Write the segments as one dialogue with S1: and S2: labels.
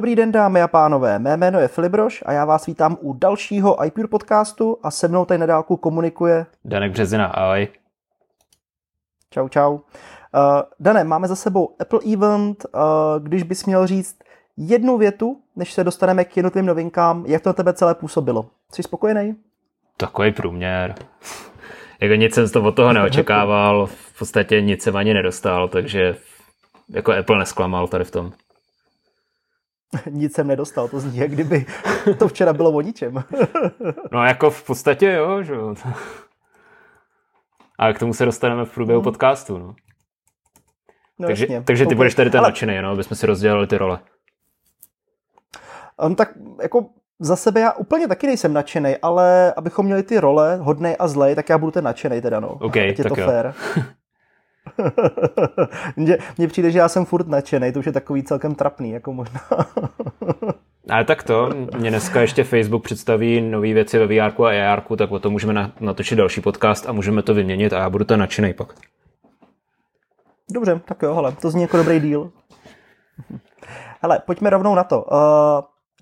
S1: Dobrý den dámy a pánové, mé jméno je Filibroš a já vás vítám u dalšího iPure podcastu a se mnou tady na dálku komunikuje
S2: Danek Březina, ahoj.
S1: Čau, čau. Uh, Dane, máme za sebou Apple Event, uh, když bys měl říct jednu větu, než se dostaneme k jednotlivým novinkám, jak to na tebe celé působilo. Jsi spokojený?
S2: Takový průměr. jako nic jsem to od toho neočekával, v podstatě nic jsem ani nedostal, takže jako Apple nesklamal tady v tom.
S1: nic jsem nedostal, to zní, jak kdyby to včera bylo o ničem.
S2: no jako v podstatě jo, že Ale k tomu se dostaneme v průběhu mm. podcastu, no. no takže, jasně, takže ty okay. budeš tady ten Ale... nadšený, no, aby jsme si rozdělili ty role.
S1: Um, tak jako za sebe já úplně taky nejsem nadšený, ale abychom měli ty role, hodnej a zlej, tak já budu ten nadšený teda, no.
S2: OK, tak je to jo. fair.
S1: Mně přijde, že já jsem furt nadšený, to už je takový celkem trapný, jako možná.
S2: Ale tak to, mě dneska ještě Facebook představí nové věci ve VR a AR, tak o tom můžeme natočit další podcast a můžeme to vyměnit a já budu to nadšený pak.
S1: Dobře, tak jo, hele, to zní jako dobrý díl. Hele, pojďme rovnou na to. Uh,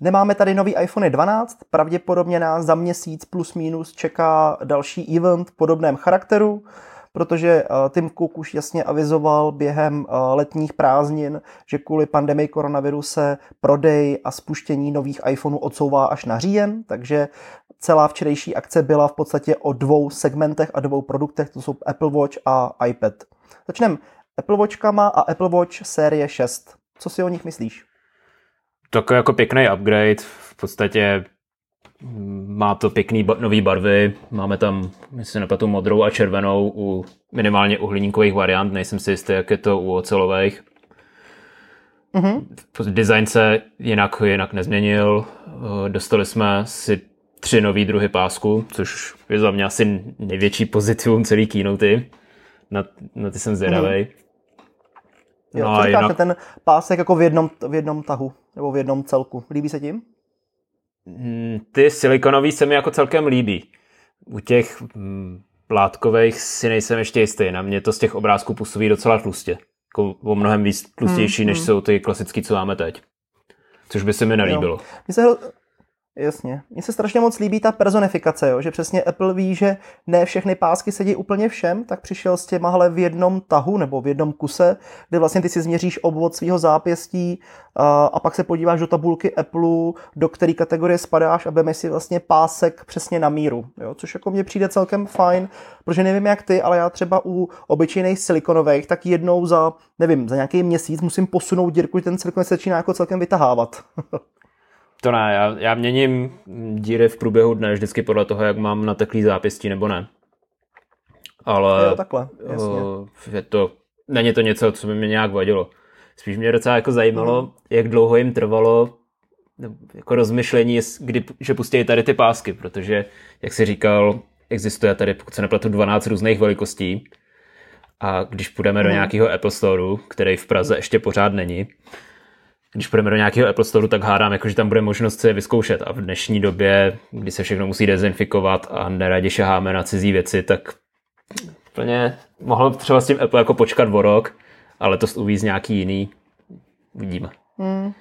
S1: nemáme tady nový iPhone 12, pravděpodobně nás za měsíc plus minus čeká další event v podobném charakteru protože eh, Tim Cook už jasně avizoval během eh, letních prázdnin, že kvůli pandemii koronaviru se prodej a spuštění nových iPhoneů odsouvá až na říjen, takže celá včerejší akce byla v podstatě o dvou segmentech a dvou produktech, to jsou Apple Watch a iPad. Začneme Apple Watchkama a Apple Watch série 6. Co si o nich myslíš?
S2: To jako pěkný upgrade, v podstatě má to pěkný ba- nový barvy, máme tam, myslím, nepletu modrou a červenou u minimálně u hliníkových variant, nejsem si jistý, jak je to u ocelových. Mm-hmm. Design se jinak, jinak nezměnil, eh, dostali jsme si tři nový druhy pásku, což je za mě asi největší pozitivum celý keynote. Na, na ty jsem zvědavý. Mm-hmm.
S1: Jo, no co říkáš jinak... ten pásek jako v jednom, v jednom tahu, nebo v jednom celku? Líbí se tím?
S2: Hmm, ty silikonový se mi jako celkem líbí. U těch hm, plátkových si nejsem ještě jistý. Na mě to z těch obrázků působí docela tlustě. Jako o mnohem víc tlustější, hmm, než hmm. jsou ty klasický, co máme teď. Což by se mi nelíbilo.
S1: Mně se, Jasně. Mně se strašně moc líbí ta personifikace, jo? že přesně Apple ví, že ne všechny pásky sedí úplně všem, tak přišel s těma v jednom tahu nebo v jednom kuse, kde vlastně ty si změříš obvod svého zápěstí a, a pak se podíváš do tabulky Apple, do které kategorie spadáš a vemeš si vlastně pásek přesně na míru, jo? což jako mně přijde celkem fajn, protože nevím jak ty, ale já třeba u obyčejných silikonových tak jednou za, nevím, za nějaký měsíc musím posunout dírku, ten silikon se začíná jako celkem vytahávat.
S2: To ne, já, já měním díry v průběhu dne vždycky podle toho, jak mám nateklý zápěstí nebo ne. Ale
S1: jo, takhle, jasně.
S2: je to, není to něco, co by mě nějak vadilo. Spíš mě docela jako zajímalo, mm. jak dlouho jim trvalo jako rozmyšlení, kdy, že pustí tady ty pásky, protože, jak si říkal, existuje tady, pokud se nepletu, 12 různých velikostí. A když půjdeme mm. do mhm. nějakého Apple Store, který v Praze ještě pořád není, když půjdeme do nějakého Apple Store, tak hádám, jako, že tam bude možnost se vyzkoušet. A v dnešní době, kdy se všechno musí dezinfikovat a neradi šaháme na cizí věci, tak úplně mohlo třeba s tím Apple jako počkat o rok, ale to uvíz nějaký jiný. Uvidíme. Hmm.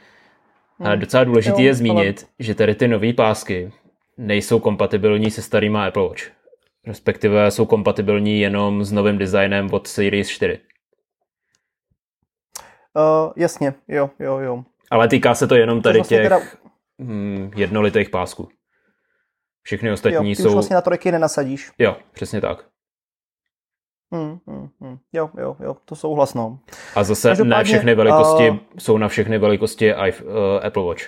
S2: Ale docela důležité je zmínit, ale... že tady ty nové pásky nejsou kompatibilní se starýma Apple Watch. Respektive jsou kompatibilní jenom s novým designem od Series 4.
S1: Uh, jasně, jo, jo, jo.
S2: Ale týká se to jenom tady vlastně těch teda... hm, jednolitých pásků. Všechny ostatní
S1: jo, ty
S2: jsou...
S1: Už vlastně na trojky nenasadíš.
S2: Jo, přesně tak.
S1: Hmm, hmm, hmm. Jo, jo, jo, to souhlasno.
S2: A zase Každopádně, ne všechny velikosti uh... jsou na všechny velikosti uh, Apple Watch.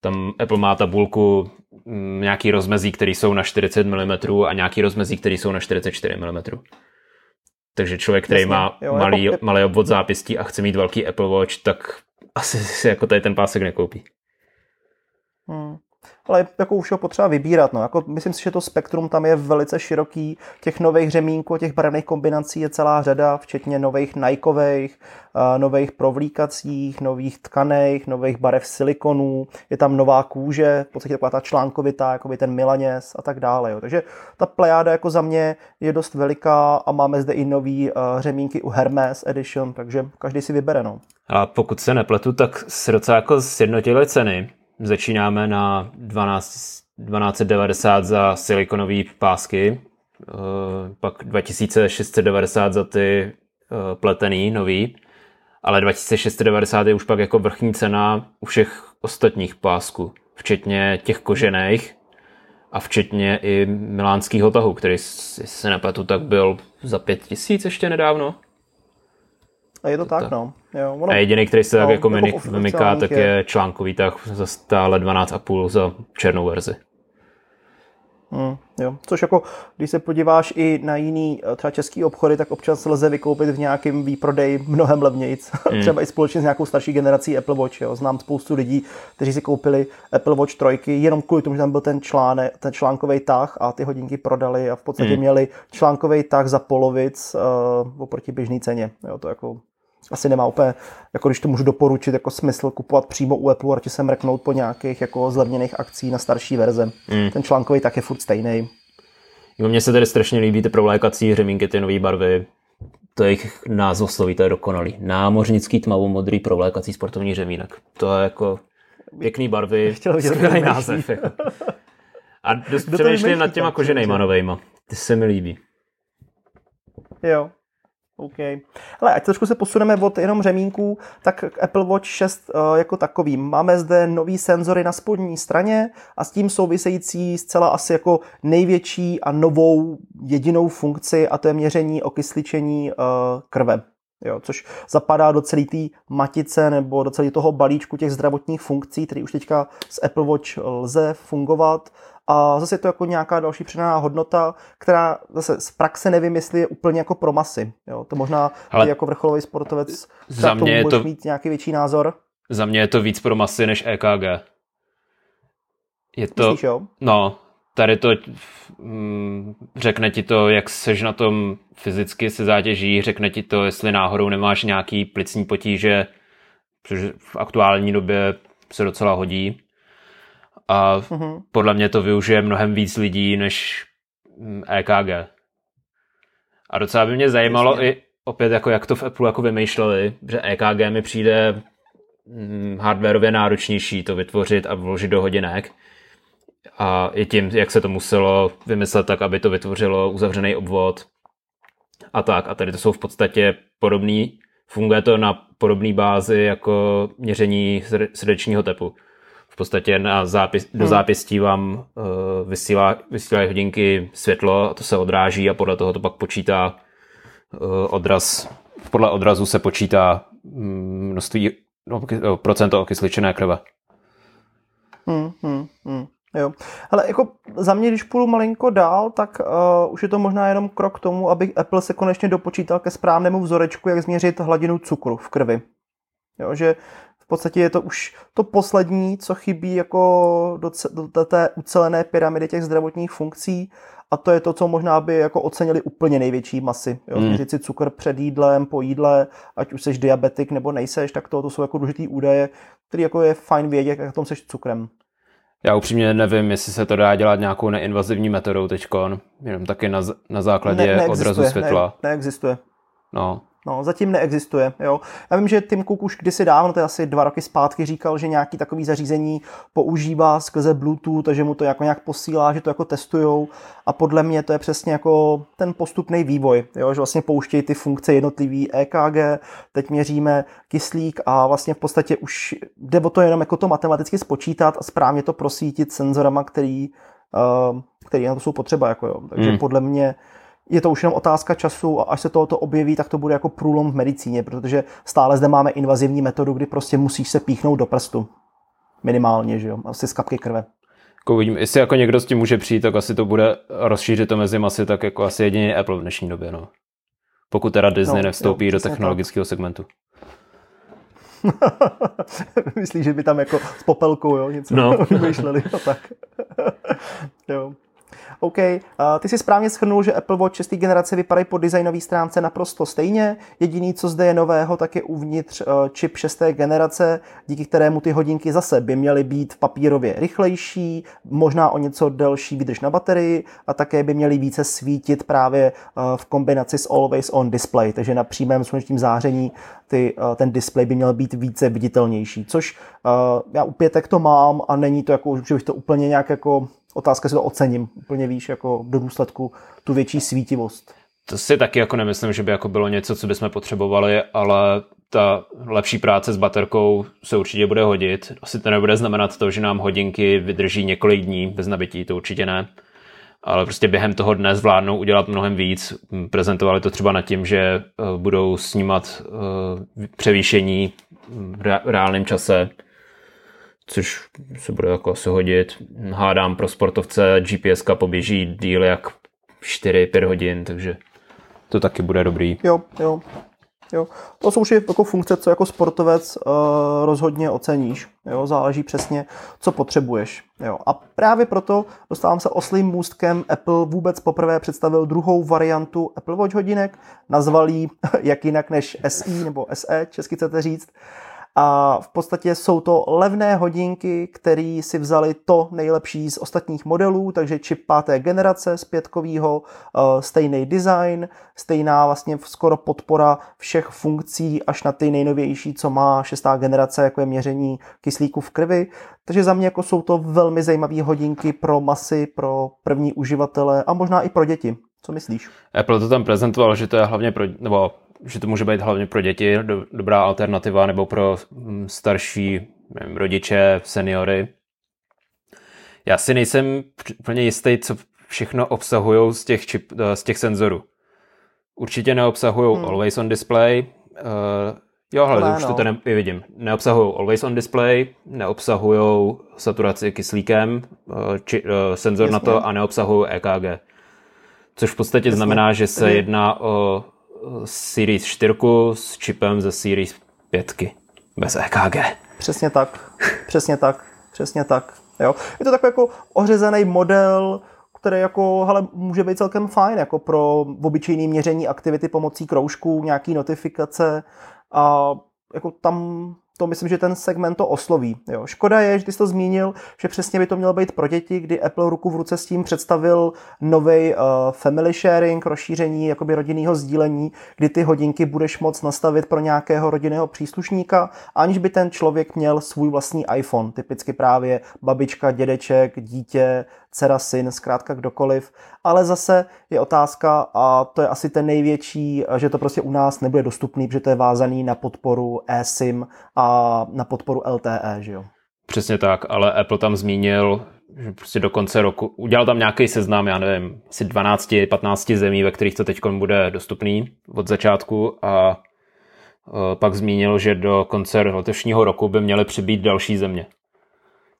S2: Tam Apple má tabulku m, nějaký rozmezí, které jsou na 40 mm a nějaký rozmezí, které jsou na 44 mm. Takže člověk, který Jasně, má jo, malý, jako... malý obvod zápěstí a chce mít velký Apple Watch, tak asi si jako tady ten pásek nekoupí.
S1: Hmm. Ale jako už ho potřeba vybírat. No. Jako, myslím si, že to spektrum tam je velice široký. Těch nových řemínků, těch barevných kombinací je celá řada, včetně nových Nikeových, uh, nových provlíkacích, nových tkaných, nových barev silikonů. Je tam nová kůže, v podstatě taková ta článkovitá, jako by ten Milaněs a tak dále. Jo. Takže ta plejáda jako za mě je dost veliká a máme zde i nový uh, řemínky u Hermes Edition, takže každý si vybere. No.
S2: A pokud se nepletu, tak se docela jako sjednotily ceny Začínáme na 12, 1290 za silikonové pásky, eh, pak 2690 za ty eh, pletený nový, ale 2690 je už pak jako vrchní cena u všech ostatních pásků, včetně těch kožených a včetně i milánského tahu, který, se nepletu, tak byl za 5000 ještě nedávno.
S1: A je to tak, tak. no. Jo,
S2: ono, a jediný, který se no, tak jako, jako vymyká, tak je, je článkový tak za stále 12,5 za černou verzi.
S1: Hmm, jo. Což jako, když se podíváš i na jiný eh, třeba český obchody, tak občas lze vykoupit v nějakém výprodeji mnohem levněji. Hmm. třeba i společně s nějakou starší generací Apple Watch. Jo. Znám spoustu lidí, kteří si koupili Apple Watch 3 jenom kvůli tomu, že tam byl ten, článek, ten článkový tah a ty hodinky prodali a v podstatě hmm. měli článkový tah za polovic uh, oproti běžné ceně. Jo, to jako asi nemá úplně, jako když to můžu doporučit, jako smysl kupovat přímo u Apple a radši se mrknout po nějakých jako zlevněných akcí na starší verze. Mm. Ten článkový tak je furt stejný.
S2: Jo, mně se tedy strašně líbí ty provlékací řemínky, ty nové barvy. To je jejich názvosloví, to je dokonalý. Námořnický tmavomodrý provlékací sportovní řemínek. To je jako pěkný barvy, skvělý název. Jako. A dost přemýšlím nad těma koženejma novejma. Ty se mi líbí.
S1: Jo, OK. Ale ať trošku se posuneme od jenom řemínků, tak Apple Watch 6 uh, eh, jako takový. Máme zde nový senzory na spodní straně a s tím související zcela asi jako největší a novou jedinou funkci a to je měření okysličení uh, krve. Jo, což zapadá do celé té matice nebo do celého toho balíčku těch zdravotních funkcí, který už teďka s Apple Watch lze fungovat. A zase je to jako nějaká další přidaná hodnota, která zase z praxe nevím, jestli je úplně jako pro masy. Jo? To možná Ale jako vrcholový sportovec
S2: za mě je to,
S1: mít nějaký větší názor.
S2: Za mě je to víc pro masy než EKG. Je to,
S1: Myslíš, jo?
S2: No, tady to mm, řekne ti to, jak seš na tom fyzicky se zátěží, řekne ti to, jestli náhodou nemáš nějaký plicní potíže, což v aktuální době se docela hodí a mm-hmm. podle mě to využije mnohem víc lidí než EKG. A docela by mě zajímalo Jasně. i opět, jako jak to v Apple jako vymýšleli, že EKG mi přijde mm, hardwareově náročnější to vytvořit a vložit do hodinek. A i tím, jak se to muselo vymyslet tak, aby to vytvořilo uzavřený obvod a tak. A tady to jsou v podstatě podobný, funguje to na podobné bázi jako měření srdečního tepu podstatě na zápis, do hmm. zápěstí vám uh, vysílá, vysílají hodinky světlo a to se odráží a podle toho to pak počítá uh, odraz. Podle odrazu se počítá mm, množství, no, procento okysličené krve.
S1: Hmm, hmm, hmm. Jo. Ale jako za mě, když půjdu malinko dál, tak uh, už je to možná jenom krok k tomu, aby Apple se konečně dopočítal ke správnému vzorečku, jak změřit hladinu cukru v krvi. Jo, že podstatě je to už to poslední, co chybí jako do, do té ucelené pyramidy těch zdravotních funkcí a to je to, co možná by jako ocenili úplně největší masy. Jo? Hmm. si cukr před jídlem, po jídle, ať už jsi diabetik nebo nejseš, tak to, to jsou jako důležitý údaje, který jako je fajn vědět, jak tom seš cukrem.
S2: Já upřímně nevím, jestli se to dá dělat nějakou neinvazivní metodou teďkon, jenom taky na, na základě ne, odrazu světla.
S1: Ne, neexistuje.
S2: No,
S1: No, zatím neexistuje. Jo. Já vím, že Tim Cook už kdysi dávno, to je asi dva roky zpátky, říkal, že nějaký takový zařízení používá skrze Bluetooth, takže mu to jako nějak posílá, že to jako testujou a podle mě to je přesně jako ten postupný vývoj, jo, že vlastně pouštějí ty funkce jednotlivý EKG, teď měříme kyslík a vlastně v podstatě už jde o to jenom jako to matematicky spočítat a správně to prosvítit senzorama, který, uh, který na to jsou potřeba. Jako jo. Takže hmm. podle mě je to už jenom otázka času a až se tohoto objeví, tak to bude jako průlom v medicíně, protože stále zde máme invazivní metodu, kdy prostě musíš se píchnout do prstu. Minimálně, že jo, asi z kapky krve.
S2: Jako vidím, jestli jako někdo s tím může přijít, tak asi to bude rozšířit to mezi masy, tak jako asi jedině Apple v dnešní době, no. Pokud teda Disney no, nevstoupí jo, do technologického tak. segmentu.
S1: Myslíš, že by tam jako s popelkou, jo, něco
S2: No.
S1: vymýšleli, no tak. jo. OK, uh, ty si správně schrnul, že Apple Watch 6. generace vypadají po designové stránce naprosto stejně. Jediný, co zde je nového, tak je uvnitř uh, čip 6. generace, díky kterému ty hodinky zase by měly být papírově rychlejší, možná o něco delší výdrž na baterii a také by měly více svítit právě uh, v kombinaci s Always On Display, takže na přímém slunečním záření ty, ten display by měl být více viditelnější, což já u pětek to mám a není to jako, že bych to úplně nějak jako otázka, si to ocením, úplně víš, jako do důsledku tu větší svítivost.
S2: To si taky jako nemyslím, že by jako bylo něco, co bychom potřebovali, ale ta lepší práce s baterkou se určitě bude hodit. Asi to nebude znamenat to, že nám hodinky vydrží několik dní bez nabití, to určitě ne. Ale prostě během toho dne zvládnou udělat mnohem víc. Prezentovali to třeba nad tím, že eh, budou snímat eh, převýšení v reálném čase, což se bude jako asi hodit. Hádám pro sportovce GPS poběží díl jak 4-5 hodin, takže to taky bude dobrý.
S1: Jo, jo. Jo. To jsou už jako funkce, co jako sportovec uh, rozhodně oceníš. Jo. Záleží přesně, co potřebuješ. Jo. A právě proto dostávám se oslým můstkem. Apple vůbec poprvé představil druhou variantu Apple Watch hodinek. Nazval ji jak jinak než SE nebo SE, česky chcete říct. Uh, a v podstatě jsou to levné hodinky, které si vzali to nejlepší z ostatních modelů, takže čip páté generace z pětkovýho, eh, stejný design, stejná vlastně skoro podpora všech funkcí až na ty nejnovější, co má šestá generace, jako je měření kyslíku v krvi. Takže za mě jako jsou to velmi zajímavé hodinky pro masy, pro první uživatele a možná i pro děti. Co myslíš?
S2: Apple to tam prezentoval, že to je hlavně pro, nebo že to může být hlavně pro děti do, dobrá alternativa nebo pro mm, starší nevím, rodiče, seniory. Já si nejsem úplně jistý, co všechno obsahují z těch, čip, eh, z těch senzorů. Určitě neobsahují hmm. Always on Display. Uh, jo, ale už to tady ne, vidím. Neobsahují Always on Display, neobsahují saturaci kyslíkem, uh, či, uh, senzor Jasně. na to a neobsahují EKG. Což v podstatě Jasně. znamená, že se jedná o Series 4 s čipem ze Series 5 bez EKG.
S1: Přesně tak, přesně tak, přesně tak. Jo. Je to takový jako ořezaný model, který jako, hele, může být celkem fajn jako pro obyčejné měření aktivity pomocí kroužků, nějaký notifikace a jako tam to myslím, že ten segment to osloví. Jo. Škoda je, že ty jsi to zmínil, že přesně by to mělo být pro děti, kdy Apple ruku v ruce s tím představil nový uh, family sharing, rozšíření jakoby rodinného sdílení, kdy ty hodinky budeš moc nastavit pro nějakého rodinného příslušníka, aniž by ten člověk měl svůj vlastní iPhone, typicky právě babička, dědeček, dítě, dcera, syn, zkrátka kdokoliv. Ale zase je otázka, a to je asi ten největší, že to prostě u nás nebude dostupný, protože to je vázaný na podporu eSIM a na podporu LTE, že jo?
S2: Přesně tak, ale Apple tam zmínil, že prostě do konce roku, udělal tam nějaký seznam, já nevím, asi 12-15 zemí, ve kterých to teď bude dostupný od začátku a e, pak zmínil, že do konce letošního roku by měly přibýt další země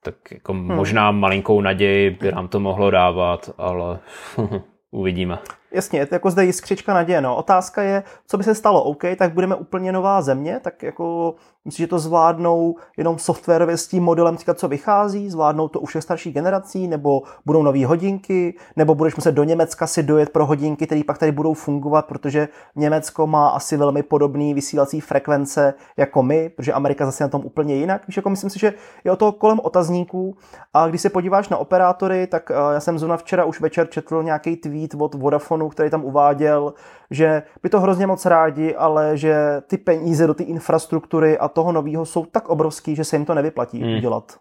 S2: tak jako hmm. možná malinkou naději by nám to mohlo dávat, ale uvidíme.
S1: Jasně, je to jako zde jiskřička naděje. No. Otázka je, co by se stalo. OK, tak budeme úplně nová země, tak jako myslím, že to zvládnou jenom softwarově s tím modelem, teďka, co vychází, zvládnou to u všech starších generací, nebo budou nové hodinky, nebo budeš muset do Německa si dojet pro hodinky, které pak tady budou fungovat, protože Německo má asi velmi podobný vysílací frekvence jako my, protože Amerika zase na tom úplně jinak. Víš, jako myslím si, že je o to kolem otazníků. A když se podíváš na operátory, tak eh, já jsem zrovna včera už večer četl nějaký tweet od Vodafone, který tam uváděl, že by to hrozně moc rádi, ale že ty peníze do té infrastruktury a toho nového jsou tak obrovský, že se jim to nevyplatí hmm. udělat.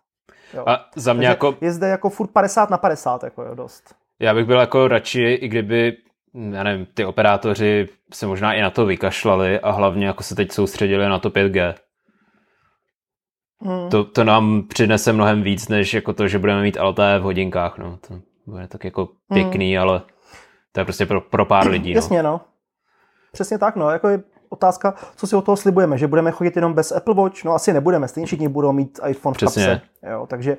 S2: Jo. A za mě Takže jako...
S1: Je zde jako furt 50 na 50, jako jo, dost.
S2: Já bych byl jako radši, i kdyby já nevím, ty operátoři se možná i na to vykašlali a hlavně jako se teď soustředili na to 5G. Hmm. To, to nám přinese mnohem víc, než jako to, že budeme mít LTE v hodinkách. No. To bude tak jako pěkný, hmm. ale to je prostě pro, pro pár lidí.
S1: No. Jasně, no. Přesně tak, no. Jako je otázka, co si od toho slibujeme, že budeme chodit jenom bez Apple Watch, no asi nebudeme, stejně všichni budou mít iPhone Přesně. v kapse. Jo, takže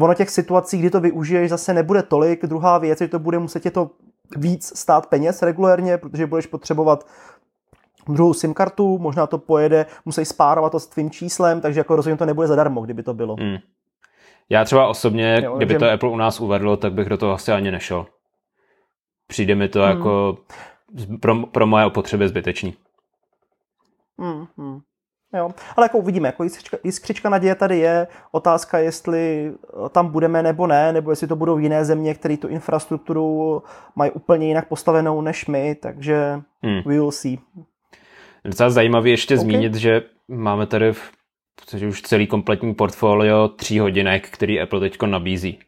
S1: ono těch situací, kdy to využiješ, zase nebude tolik. Druhá věc, že to bude muset tě to víc stát peněz regulérně, protože budeš potřebovat druhou SIM kartu, možná to pojede, musí spárovat to s tvým číslem, takže jako rozhodně to nebude zadarmo, kdyby to bylo. Hmm.
S2: Já třeba osobně, jo, kdyby že... to Apple u nás uvedlo, tak bych do toho asi ani nešel. Přijde mi to hmm. jako pro, pro moje potřeby zbytečný.
S1: Hmm, hmm. Jo. Ale jako uvidíme, jako jiskřička, jiskřička naděje tady je. Otázka, jestli tam budeme nebo ne, nebo jestli to budou jiné země, které tu infrastrukturu mají úplně jinak postavenou než my, takže hmm. we will see.
S2: Docela zajímavé ještě okay. zmínit, že máme tady v podstatě už celý kompletní portfolio tří hodinek, který Apple teď nabízí.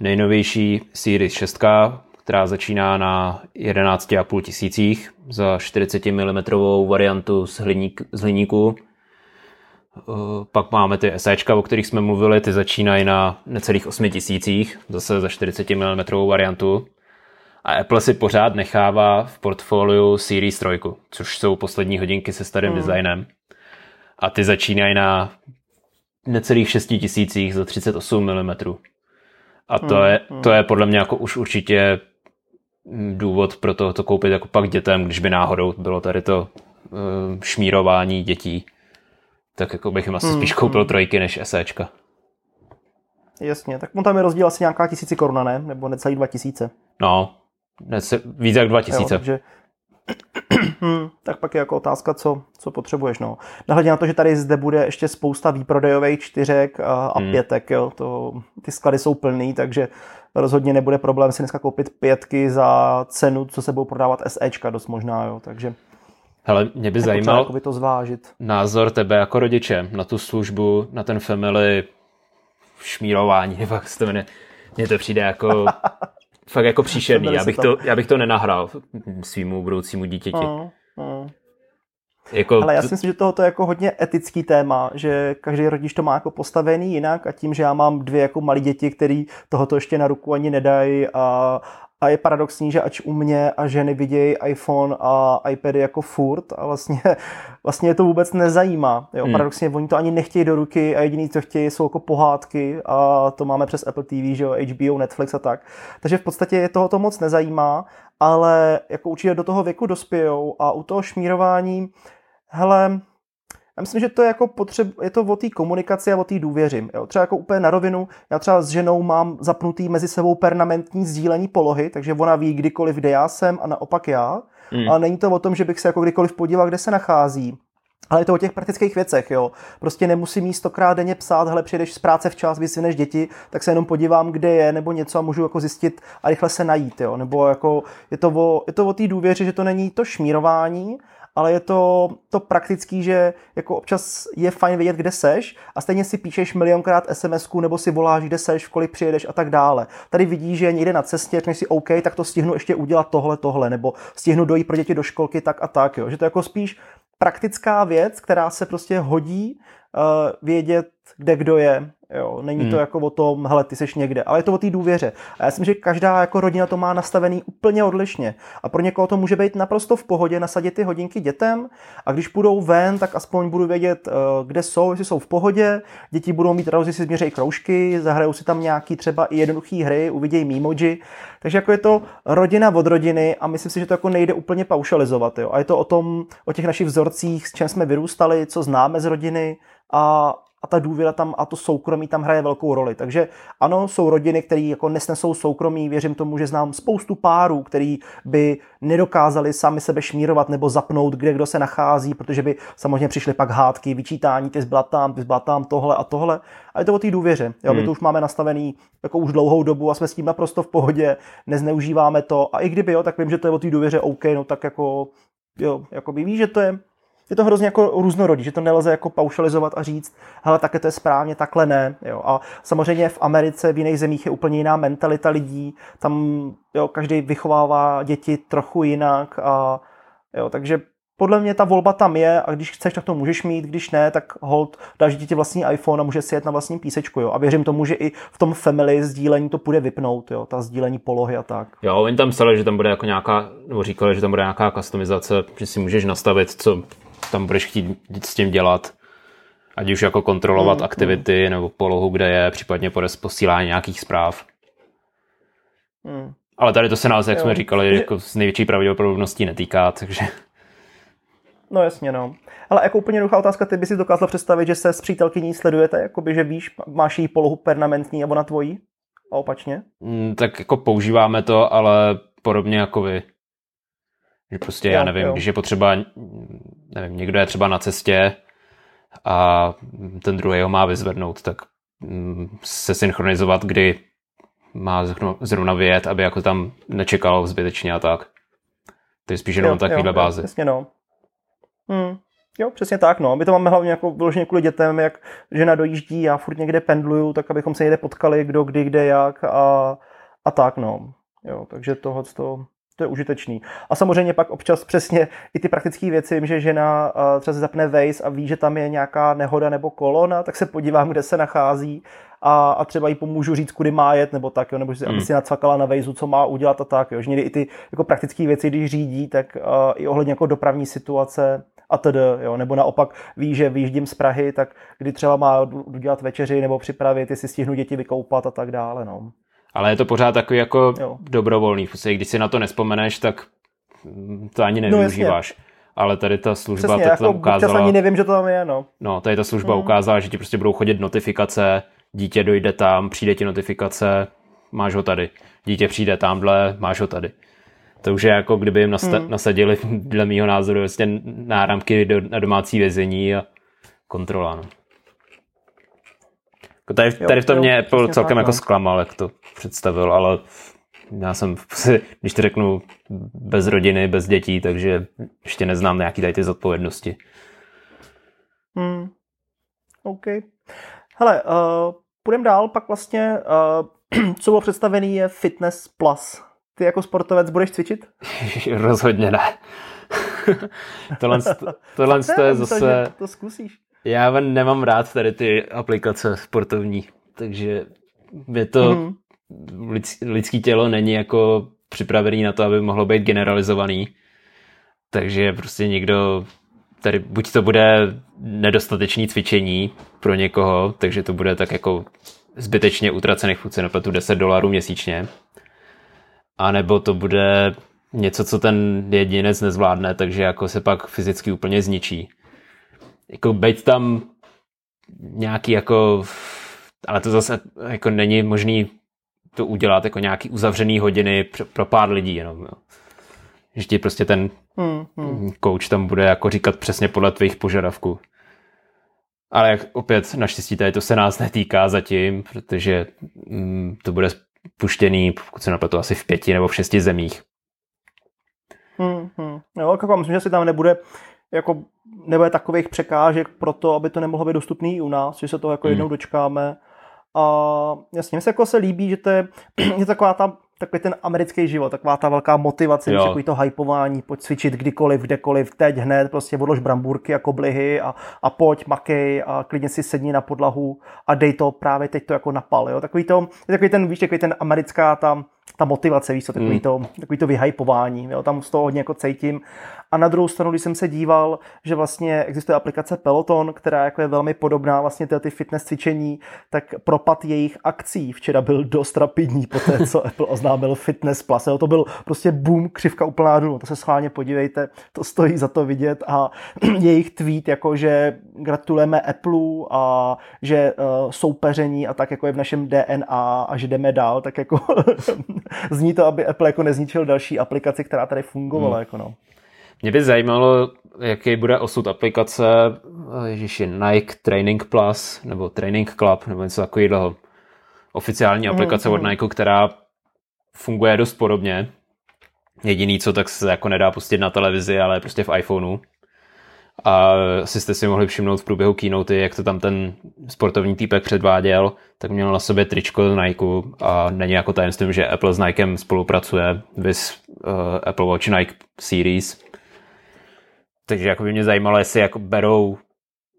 S2: Nejnovější Series 6, která začíná na 11,5 tisících za 40 mm variantu z, hliník, z hliníku. Eh, pak máme ty SEčka, o kterých jsme mluvili, ty začínají na necelých 8 tisících, zase za 40 mm variantu. A Apple si pořád nechává v portfoliu Series 3, což jsou poslední hodinky se starým hmm. designem. A ty začínají na necelých 6 tisících za 38 mm. A to, hmm. je, to je podle mě jako už určitě důvod pro to, to koupit jako pak dětem, když by náhodou bylo tady to uh, šmírování dětí, tak jako bych jim asi hmm, spíš koupil hmm. trojky než SEčka.
S1: Jasně, tak mu tam je rozdíl asi nějaká tisíci koruna, ne? Nebo necelý dva tisíce.
S2: No, nece, víc jak dva tisíce. Jo, takže,
S1: hmm, tak pak je jako otázka, co, co potřebuješ. No. Nahledně na to, že tady zde bude ještě spousta výprodejových čtyřek a, a hmm. pětek, jo, to, ty sklady jsou plný, takže rozhodně nebude problém si dneska koupit pětky za cenu, co se budou prodávat SEčka dost možná, jo, takže
S2: Hele, mě by zajímal
S1: by to zvážit.
S2: názor tebe jako rodiče na tu službu, na ten family šmírování, nebo jak se to jmenuje. Mně to přijde jako fakt jako příšerný. Já bych, to, já bych to nenahrál svýmu budoucímu dítěti. Uh, uh.
S1: Jako... Ale já si myslím, že tohoto je jako hodně etický téma, že každý rodič to má jako postavený jinak a tím, že já mám dvě jako malé děti, které tohoto ještě na ruku ani nedají a, a je paradoxní, že ač u mě a ženy vidějí iPhone a iPady jako furt a vlastně, vlastně je to vůbec nezajímá. Jo? Hmm. Paradoxně oni to ani nechtějí do ruky a jediný, co chtějí, jsou jako pohádky a to máme přes Apple TV, že jo, HBO, Netflix a tak. Takže v podstatě je toho to moc nezajímá, ale jako určitě do toho věku dospějou a u toho šmírování hele, já myslím, že to je jako potřeb, je to o té komunikaci a o té důvěři. Jo. Třeba jako úplně na rovinu, já třeba s ženou mám zapnutý mezi sebou permanentní sdílení polohy, takže ona ví kdykoliv, kde já jsem a naopak já. Mm. Ale není to o tom, že bych se jako kdykoliv podíval, kde se nachází. Ale je to o těch praktických věcech, jo. Prostě nemusím jí stokrát denně psát, hele, přijdeš z práce včas, vysvineš děti, tak se jenom podívám, kde je, nebo něco a můžu jako zjistit a rychle se najít, jo. Nebo jako je to o, je to o té důvěře, že to není to šmírování, ale je to, to praktický, že jako občas je fajn vědět, kde seš a stejně si píšeš milionkrát sms nebo si voláš, kde seš, kolik přijedeš a tak dále. Tady vidíš, že někde na cestě, řekneš si OK, tak to stihnu ještě udělat tohle, tohle, nebo stihnu dojít pro děti do školky tak a tak, jo. Že to jako spíš praktická věc, která se prostě hodí uh, vědět, kde kdo je, Jo, není hmm. to jako o tom, hele, ty seš někde, ale je to o té důvěře. A já si myslím, že každá jako rodina to má nastavený úplně odlišně. A pro někoho to může být naprosto v pohodě nasadit ty hodinky dětem a když půjdou ven, tak aspoň budu vědět, eh, kde jsou, jestli jsou v pohodě. Děti budou mít radost, si změřejí kroužky, zahrajou si tam nějaký třeba i jednoduché hry, uvidějí memoji. Takže jako je to rodina od rodiny a myslím si, že to jako nejde úplně paušalizovat. Jo. A je to o tom, o těch našich vzorcích, s čem jsme vyrůstali, co známe z rodiny a, a ta důvěra tam a to soukromí tam hraje velkou roli. Takže ano, jsou rodiny, které jako nesnesou soukromí, věřím tomu, že znám spoustu párů, který by nedokázali sami sebe šmírovat nebo zapnout, kde kdo se nachází, protože by samozřejmě přišly pak hádky, vyčítání, ty zbyla tam, ty zbyla tam, tohle a tohle. A je to o té důvěře. Jo, hmm. My to už máme nastavený jako už dlouhou dobu a jsme s tím naprosto v pohodě, nezneužíváme to. A i kdyby jo, tak vím, že to je o té důvěře OK, no tak jako jo, jako ví, že to je je to hrozně jako různorodý, že to nelze jako paušalizovat a říct, hele, také to je správně, takhle ne. Jo. A samozřejmě v Americe, v jiných zemích je úplně jiná mentalita lidí, tam jo, každý vychovává děti trochu jinak a jo, takže podle mě ta volba tam je a když chceš, tak to můžeš mít, když ne, tak hold, dáš dítě vlastní iPhone a může si jet na vlastním písečku, jo. A věřím tomu, že i v tom family sdílení to půjde vypnout, jo, ta sdílení polohy a tak.
S2: Jo, oni tam psali, že tam bude jako nějaká, nebo říkali, že tam bude nějaká customizace, že si můžeš nastavit, co tam budeš chtít s tím dělat. Ať už jako kontrolovat mm, aktivity mm. nebo polohu, kde je, případně posílání nějakých zpráv. Mm. Ale tady to se nás, jak jo. jsme říkali, jako s největší pravděpodobností netýká, takže...
S1: No jasně, no. Ale jako úplně jednoduchá otázka, ty by si dokázal představit, že se s přítelkyní sledujete, jakoby, že víš, máš její polohu permanentní nebo na tvojí? A opačně?
S2: Mm, tak jako používáme to, ale podobně jako vy. Že prostě, jo, já nevím, jo. když je potřeba, nevím, někdo je třeba na cestě a ten druhý ho má vyzvednout, tak mm, se synchronizovat, kdy má zrovna vyjet, aby jako tam nečekalo zbytečně a tak. To je spíš jenom takovýhle bázi.
S1: Jasně no. Hmm. Jo, přesně tak, no. My to máme hlavně jako vyloženě kvůli dětem, jak žena dojíždí, já furt někde pendluju, tak abychom se někde potkali, kdo, kdy, kde, jak a, a tak, no. Jo, takže tohle to, to je užitečný. A samozřejmě pak občas přesně i ty praktické věci, vím, že žena třeba se zapne Waze a ví, že tam je nějaká nehoda nebo kolona, tak se podívám, kde se nachází a, a třeba jí pomůžu říct, kudy má jet, nebo tak, jo, nebo si, hmm. aby si nacvakala na Waze, co má udělat a tak. Jo. Že někdy i ty jako praktické věci, když řídí, tak uh, i ohledně jako dopravní situace a tedy, jo, nebo naopak ví, že vyjíždím z Prahy, tak kdy třeba má udělat večeři nebo připravit, jestli stihnu děti vykoupat a tak dále, no.
S2: Ale je to pořád takový jako jo. dobrovolný. Prostě, když si na to nespomeneš, tak to ani no, nevyužíváš. No, Ale tady ta služba
S1: Přesně,
S2: to
S1: jako
S2: tam ukázala...
S1: ani nevím, že to tam je, no.
S2: No, tady ta služba mm. ukázala, že ti prostě budou chodit notifikace, dítě dojde tam, přijde ti notifikace, máš ho tady. Dítě přijde tamhle, máš ho tady. To už je jako kdyby jim nasta- mm. nasadili, dle mýho názoru, vlastně náramky do, na domácí vězení a kontrola. No. Jako tady, tady v tom jo, mě Apple celkem tak, jako no. zklamal, jak to představil, ale já jsem, když to řeknu, bez rodiny, bez dětí, takže ještě neznám nějaký tady ty zodpovědnosti.
S1: Hmm. OK. Hele, uh, půjdeme dál, pak vlastně, uh, co bylo představené je Fitness Plus. Ty jako sportovec budeš cvičit?
S2: Rozhodně ne. tohle, tohle to je zase...
S1: To zkusíš.
S2: Já nemám rád tady ty aplikace sportovní, takže je to... Mm. Lidský tělo není jako připravený na to, aby mohlo být generalizovaný. Takže prostě někdo tady buď to bude nedostatečný cvičení pro někoho, takže to bude tak jako zbytečně utracených na 10 dolarů měsíčně. A nebo to bude něco, co ten jedinec nezvládne, takže jako se pak fyzicky úplně zničí. Jako být tam nějaký jako, ale to zase jako není možný to udělat jako nějaký uzavřený hodiny pro pár lidí jenom. Jo. Že ti prostě ten hmm, hmm. coach tam bude jako říkat přesně podle tvých požadavků. Ale jak opět naštěstí tady to se nás netýká zatím, protože mm, to bude puštěný, pokud se napletu, asi v pěti nebo v šesti zemích.
S1: Hmm, hmm. Jo, jako myslím, že si tam nebude jako nebude takových překážek pro to, aby to nemohlo být dostupný i u nás, že se toho jako hmm. jednou dočkáme. A jasně, mi se jako se líbí, že to je, je taková ta takový ten americký život, taková ta velká motivace, takový to hypování, pojď cvičit kdykoliv, kdekoliv, teď hned, prostě odlož brambůrky a koblihy a, a pojď, makej a klidně si sedni na podlahu a dej to právě teď to jako napal, jo. Takový to, takový ten, víš, takový ten americká ta, ta motivace, víš co, takový, mm. to, takový to vyhypování, jo, tam z toho hodně jako cítím. A na druhou stranu, když jsem se díval, že vlastně existuje aplikace Peloton, která jako je velmi podobná vlastně ty fitness cvičení, tak propad jejich akcí včera byl dost rapidní po té, co Apple oznámil Fitness Plus. Jo, to byl prostě boom, křivka úplná dolů. To se schválně podívejte, to stojí za to vidět a jejich tweet, jako že gratulujeme Apple a že uh, soupeření a tak jako je v našem DNA a že jdeme dál, tak jako zní to, aby Apple jako nezničil další aplikaci, která tady fungovala. Hmm. Jako no.
S2: Mě by zajímalo, jaký bude osud aplikace ježiši, Nike Training Plus nebo Training Club nebo něco takového. Oficiální hmm, aplikace mm, od Nike, která funguje dost podobně. Jediný, co tak se jako nedá pustit na televizi, ale prostě v iPhoneu. A asi jste si mohli všimnout v průběhu keynote, jak to tam ten sportovní týpek předváděl, tak měl na sobě tričko Nike a není jako tajemstvím, že Apple s Nikem spolupracuje vys uh, Apple Watch Nike Series. Takže jako by mě zajímalo, jestli jako berou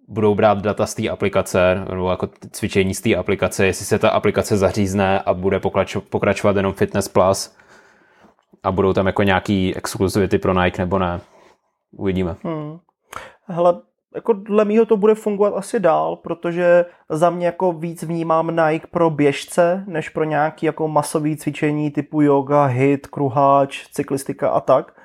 S2: budou brát data z té aplikace, nebo jako cvičení z té aplikace, jestli se ta aplikace zařízne a bude pokračovat jenom Fitness Plus a budou tam jako nějaký exkluzivity pro Nike nebo ne. Uvidíme. Hmm.
S1: Hele, jako dle mýho to bude fungovat asi dál, protože za mě jako víc vnímám Nike pro běžce, než pro nějaký jako masový cvičení typu yoga, hit, kruháč, cyklistika a tak.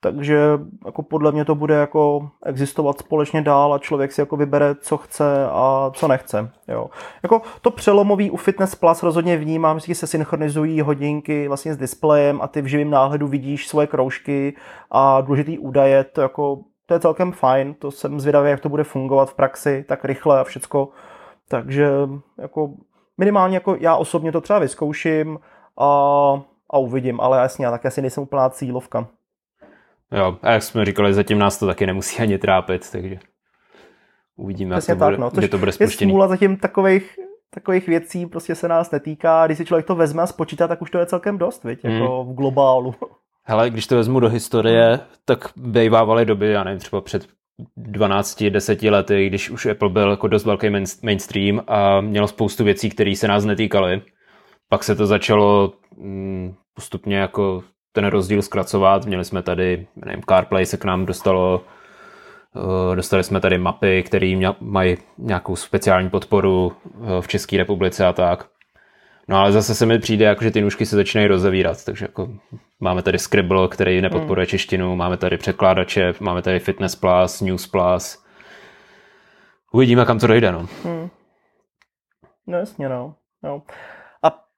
S1: Takže jako podle mě to bude jako existovat společně dál a člověk si jako vybere, co chce a co nechce. Jo. Jako to přelomový u Fitness Plus rozhodně vnímám, že se synchronizují hodinky vlastně s displejem a ty v živém náhledu vidíš svoje kroužky a důležitý údaje, to jako to je celkem fajn, to jsem zvědavý, jak to bude fungovat v praxi, tak rychle a všecko. Takže jako minimálně jako já osobně to třeba vyzkouším a, a uvidím, ale jasně, já tak asi nejsem úplná cílovka.
S2: Jo, a jak jsme říkali, zatím nás to taky nemusí ani trápit, takže uvidíme, jak to, tak, bude, no. kde to bude spuštěný.
S1: Je smůla zatím takových, takových věcí prostě se nás netýká. Když si člověk to vezme a spočítá, tak už to je celkem dost, viď? Mm. jako v globálu.
S2: Hele, když to vezmu do historie, tak bývávaly doby, já nevím, třeba před 12-10 lety, když už Apple byl jako dost velký mainstream a mělo spoustu věcí, které se nás netýkaly. Pak se to začalo mm, postupně jako ten rozdíl zkracovat. Měli jsme tady, nevím, CarPlay se k nám dostalo, eh, dostali jsme tady mapy, které mají nějakou speciální podporu eh, v České republice a tak. No ale zase se mi přijde, jako, že ty nůžky se začínají rozevírat, takže jako máme tady Scribble, který nepodporuje hmm. češtinu, máme tady překládače, máme tady Fitness Plus, News Plus. Uvidíme, kam to dojde, no. Hmm.
S1: No jasně, no. no.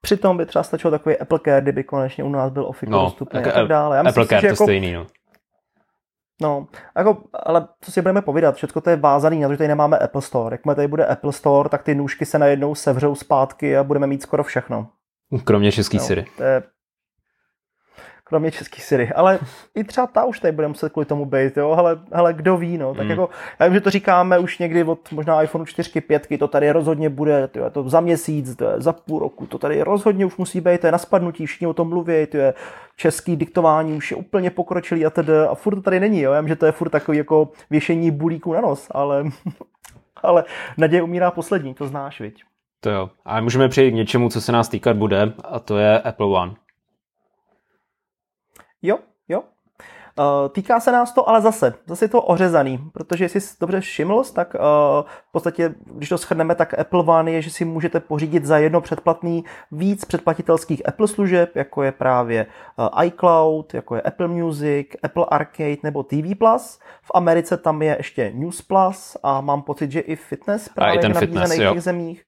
S1: Přitom by třeba stačilo takový Apple Care, kdyby konečně u nás byl Office no, dostupný a tak dále.
S2: Já Apple Care to jako, stejný, no.
S1: No, jako, ale co si budeme povídat, všechno to je vázaný na to, že tady nemáme Apple Store. Jakmile tady bude Apple Store, tak ty nůžky se najednou sevřou zpátky a budeme mít skoro všechno.
S2: Kromě český no, Siri.
S1: To je kromě český Siri. Ale i třeba ta už tady bude muset kvůli tomu být, jo, ale, ale kdo ví, no. Tak mm. jako, já vím, že to říkáme už někdy od možná iPhone 4, 5, to tady rozhodně bude, to je to za měsíc, to je za půl roku, to tady rozhodně už musí být, to je na spadnutí, všichni o tom mluví, to je český diktování už je úplně pokročilý a tedy, a furt to tady není, jo, já vím, že to je furt takový jako věšení bulíku na nos, ale, ale naděje umírá poslední, to znáš, viď?
S2: To jo. A můžeme přejít k něčemu, co se nás týkat bude, a to je Apple One.
S1: Jo, jo. Uh, týká se nás to, ale zase, zase je to ořezaný, protože jestli jsi dobře všiml, tak uh, v podstatě, když to shrneme, tak Apple One je, že si můžete pořídit za jedno předplatný víc předplatitelských Apple služeb, jako je právě uh, iCloud, jako je Apple Music, Apple Arcade nebo TV Plus. V Americe tam je ještě News Plus a mám pocit, že i Fitness právě
S2: a i ten fitness,
S1: v těch zemích.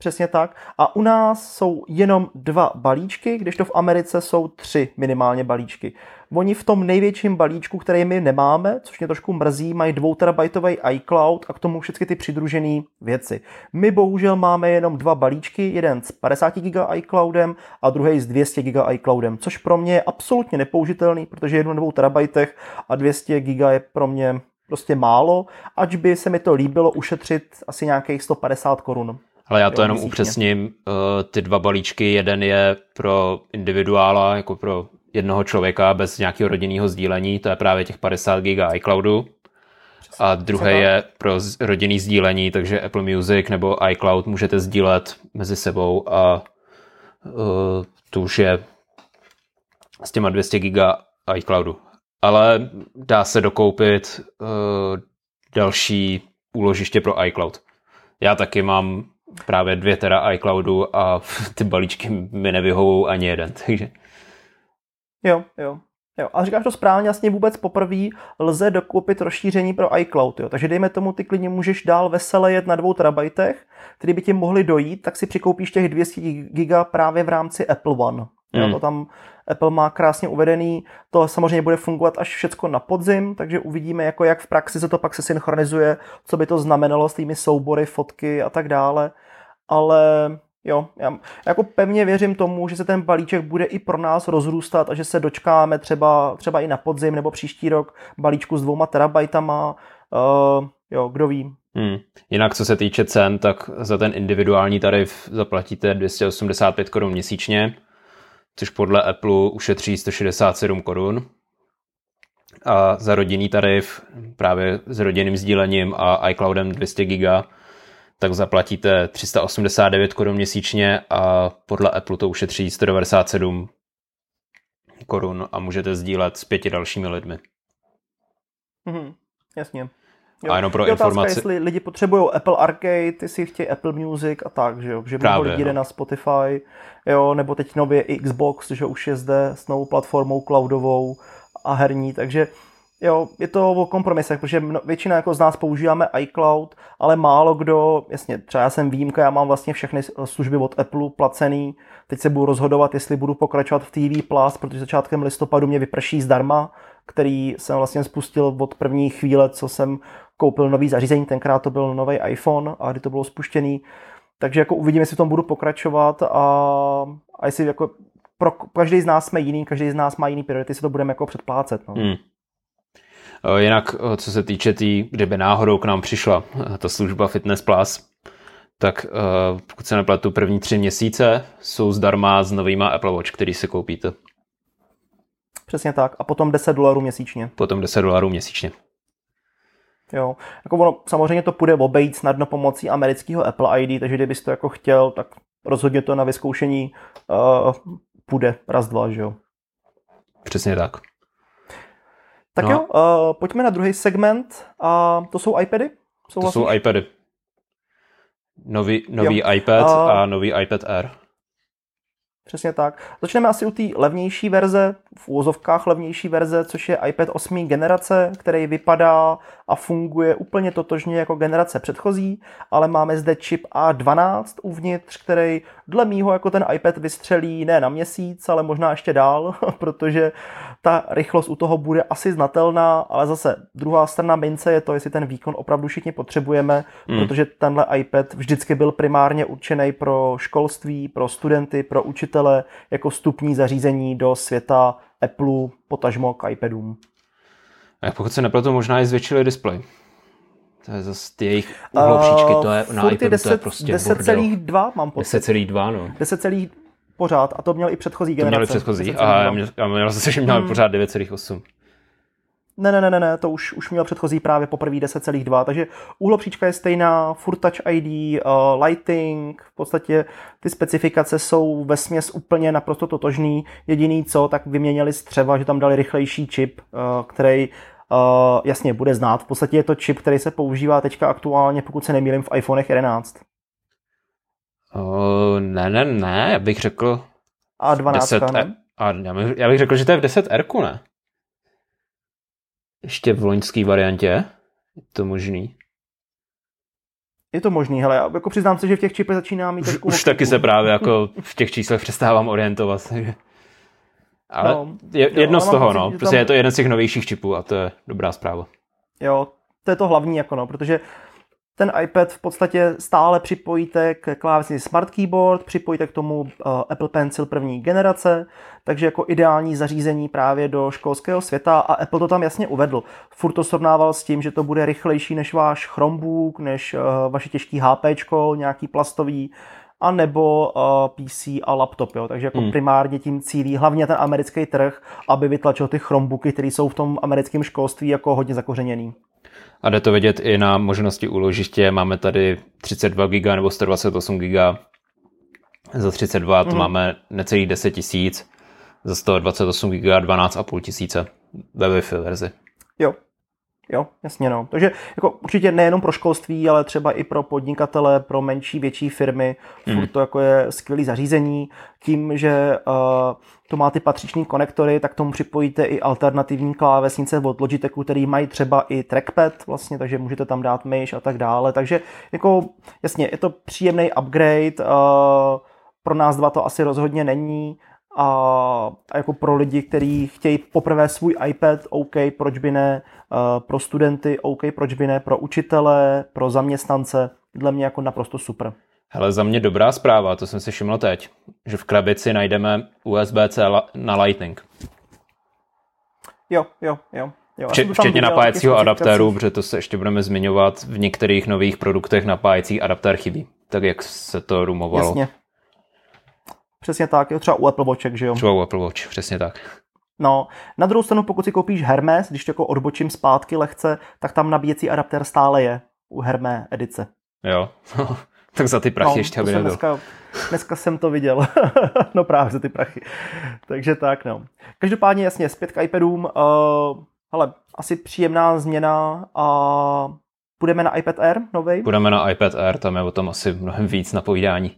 S1: Přesně tak. A u nás jsou jenom dva balíčky, kdežto v Americe jsou tři minimálně balíčky. Oni v tom největším balíčku, který my nemáme, což mě trošku mrzí, mají 2 terabajtový iCloud a k tomu všechny ty přidružené věci. My bohužel máme jenom dva balíčky, jeden s 50 GB iCloudem a druhý s 200 GB iCloudem, což pro mě je absolutně nepoužitelný, protože jednu na 2 terabajtech a 200 GB je pro mě prostě málo, ač by se mi to líbilo ušetřit asi nějakých 150 korun.
S2: Ale já to jenom měsíčně. upřesním. Uh, ty dva balíčky, jeden je pro individuála, jako pro jednoho člověka bez nějakého rodinného sdílení, to je právě těch 50 GB iCloudu. A druhý je pro rodinný sdílení, takže Apple Music nebo iCloud můžete sdílet mezi sebou a uh, to už je s těma 200 GB iCloudu. Ale dá se dokoupit uh, další úložiště pro iCloud. Já taky mám právě dvě teda iCloudu a ty balíčky mi nevyhovou ani jeden, takže...
S1: Jo, jo. Jo, a říkáš to správně, vlastně vůbec poprvé lze dokoupit rozšíření pro iCloud. Jo. Takže dejme tomu, ty klidně můžeš dál vesele jet na dvou terabajtech, který by ti mohli dojít, tak si přikoupíš těch 200 giga právě v rámci Apple One. Jo, hmm. to tam Apple má krásně uvedený, to samozřejmě bude fungovat až všecko na podzim, takže uvidíme, jako jak v praxi se to pak se synchronizuje, co by to znamenalo s tými soubory, fotky a tak dále ale jo, já jako pevně věřím tomu, že se ten balíček bude i pro nás rozrůstat a že se dočkáme třeba, třeba i na podzim nebo příští rok balíčku s dvouma terabajtama, uh, jo, kdo ví.
S2: Hmm. Jinak co se týče cen, tak za ten individuální tarif zaplatíte 285 korun měsíčně, což podle Apple ušetří 167 korun. A za rodinný tarif právě s rodinným sdílením a iCloudem 200 giga tak zaplatíte 389 korun měsíčně a podle Apple to ušetří 197 korun a můžete sdílet s pěti dalšími lidmi.
S1: Mhm, jasně.
S2: Jo. A jenom pro je informaci. Otázka,
S1: jestli lidi potřebují Apple Arcade, ty si chtějí Apple Music a tak, že jo, že mnoho lidí jde no. na Spotify, jo, nebo teď nově Xbox, že už je zde s novou platformou cloudovou a herní, takže Jo, je to o kompromisech, protože většina jako z nás používáme iCloud, ale málo kdo, jasně, třeba já jsem výjimka, já mám vlastně všechny služby od Apple placený, teď se budu rozhodovat, jestli budu pokračovat v TV Plus, protože začátkem listopadu mě vyprší zdarma, který jsem vlastně spustil od první chvíle, co jsem koupil nový zařízení, tenkrát to byl nový iPhone a kdy to bylo spuštěný, takže jako uvidím, jestli v tom budu pokračovat a, a jestli jako pro každý z nás jsme jiný, každý z nás má jiný priority, si to budeme jako předplácet. No. Hmm.
S2: Jinak, co se týče tý, kdyby náhodou k nám přišla ta služba Fitness Plus, tak pokud se nepletu, první tři měsíce jsou zdarma s novýma Apple Watch, který si koupíte.
S1: Přesně tak. A potom 10 dolarů měsíčně.
S2: Potom 10 dolarů měsíčně.
S1: Jo, jako ono, samozřejmě to půjde obejít snadno pomocí amerického Apple ID, takže kdybyste to jako chtěl, tak rozhodně to na vyzkoušení uh, půjde raz, dva, že jo.
S2: Přesně tak.
S1: Tak no. jo, uh, pojďme na druhý segment a to jsou iPady?
S2: To jsou iPady. Nový, nový iPad uh, a nový iPad Air.
S1: Přesně tak. Začneme asi u té levnější verze, v úvozovkách levnější verze, což je iPad 8. generace, který vypadá a funguje úplně totožně jako generace předchozí, ale máme zde čip A12 uvnitř, který dle mýho jako ten iPad vystřelí ne na měsíc, ale možná ještě dál, protože ta rychlost u toho bude asi znatelná, ale zase druhá strana mince je to, jestli ten výkon opravdu všichni potřebujeme, mm. protože tenhle iPad vždycky byl primárně určený pro školství, pro studenty, pro učitele, jako vstupní zařízení do světa Apple, potažmo k iPadům.
S2: A pokud se nepletu, možná i zvětšili displej. To je zase ty jejich uhlopříčky, to je na iPadu 10, to je prostě
S1: 10,2 mám pocit.
S2: 10,2 no.
S1: 10, pořád a to měl i předchozí generace. To měl i
S2: předchozí a já měl, já měl zase, že měl hmm. pořád 9,8.
S1: Ne, ne, ne, ne, to už, už měl předchozí právě poprvé 10,2, takže úhlopříčka je stejná, furt Touch ID, uh, Lighting, v podstatě ty specifikace jsou ve směs úplně naprosto totožný, jediný co, tak vyměnili střeva, že tam dali rychlejší čip, uh, který uh, jasně bude znát, v podstatě je to čip, který se používá teďka aktuálně, pokud se nemýlím, v iPhonech 11.
S2: Uh, ne, ne, ne, já bych řekl...
S1: A 12, 10, ne?
S2: A já bych řekl, že to je v 10 r ne? Ještě v loňské variantě? Je to možný?
S1: Je to možný, hele, jako přiznám se, že v těch čipech začíná mít
S2: trošku... Už, už taky se právě jako v těch číslech přestávám orientovat. Ale no, je, jedno jo, z toho, pocit, no. Prostě tam... je to jeden z těch novějších čipů a to je dobrá zpráva.
S1: Jo, to je to hlavní, jako no, protože ten iPad v podstatě stále připojíte k klávesnici Smart Keyboard, připojíte k tomu uh, Apple Pencil první generace, takže jako ideální zařízení právě do školského světa a Apple to tam jasně uvedl. Furt to srovnával s tím, že to bude rychlejší než váš Chromebook, než uh, vaše těžký HP, nějaký plastový, a nebo uh, eh, PC a laptop, jo. takže jako hmm. primárně tím cílí hlavně ten americký trh, aby vytlačil ty Chromebooky, které jsou v tom americkém školství jako hodně zakořeněný.
S2: A jde to vidět i na možnosti úložiště. Máme tady 32 GB nebo 128 GB. Za 32 to mm. máme necelých 10 tisíc. Za 128 GB 12,5 tisíce ve Wi-Fi verzi.
S1: Jo, Jo, jasně no. Takže jako určitě nejenom pro školství, ale třeba i pro podnikatele, pro menší, větší firmy. Mm. Furt to jako je skvělý zařízení. Tím, že uh, to má ty patřiční konektory, tak tomu připojíte i alternativní klávesnice od Logitechu, který mají třeba i trackpad vlastně, takže můžete tam dát myš a tak dále. Takže jako jasně, je to příjemný upgrade. Uh, pro nás dva to asi rozhodně není, a, a jako pro lidi, kteří chtějí poprvé svůj iPad, OK, proč by ne, uh, pro studenty, OK, proč by ne, pro učitele, pro zaměstnance, dle mě jako naprosto super.
S2: Hele, za mě dobrá zpráva, to jsem si všiml teď, že v krabici najdeme USB-C na Lightning.
S1: Jo, jo, jo. Jo,
S2: Včet, včetně napájecího adaptéru, protože to se ještě budeme zmiňovat, v některých nových produktech napájecí adaptér chybí, tak jak se to rumovalo. Jasně.
S1: Přesně tak, jo, třeba u Apple Watch, že jo?
S2: Třeba u Apple Watch, přesně tak.
S1: No, na druhou stranu, pokud si koupíš Hermes, když to jako odbočím zpátky lehce, tak tam nabíjecí adaptér stále je u Hermé edice.
S2: Jo, tak za ty prachy no, ještě, aby
S1: dneska, dneska jsem to viděl. no právě za ty prachy. Takže tak, no. Každopádně jasně, zpět k iPadům. Uh, hele, asi příjemná změna a Půjdeme na iPad Air novej?
S2: Půjdeme na iPad Air, tam je o tom asi mnohem víc na povídání.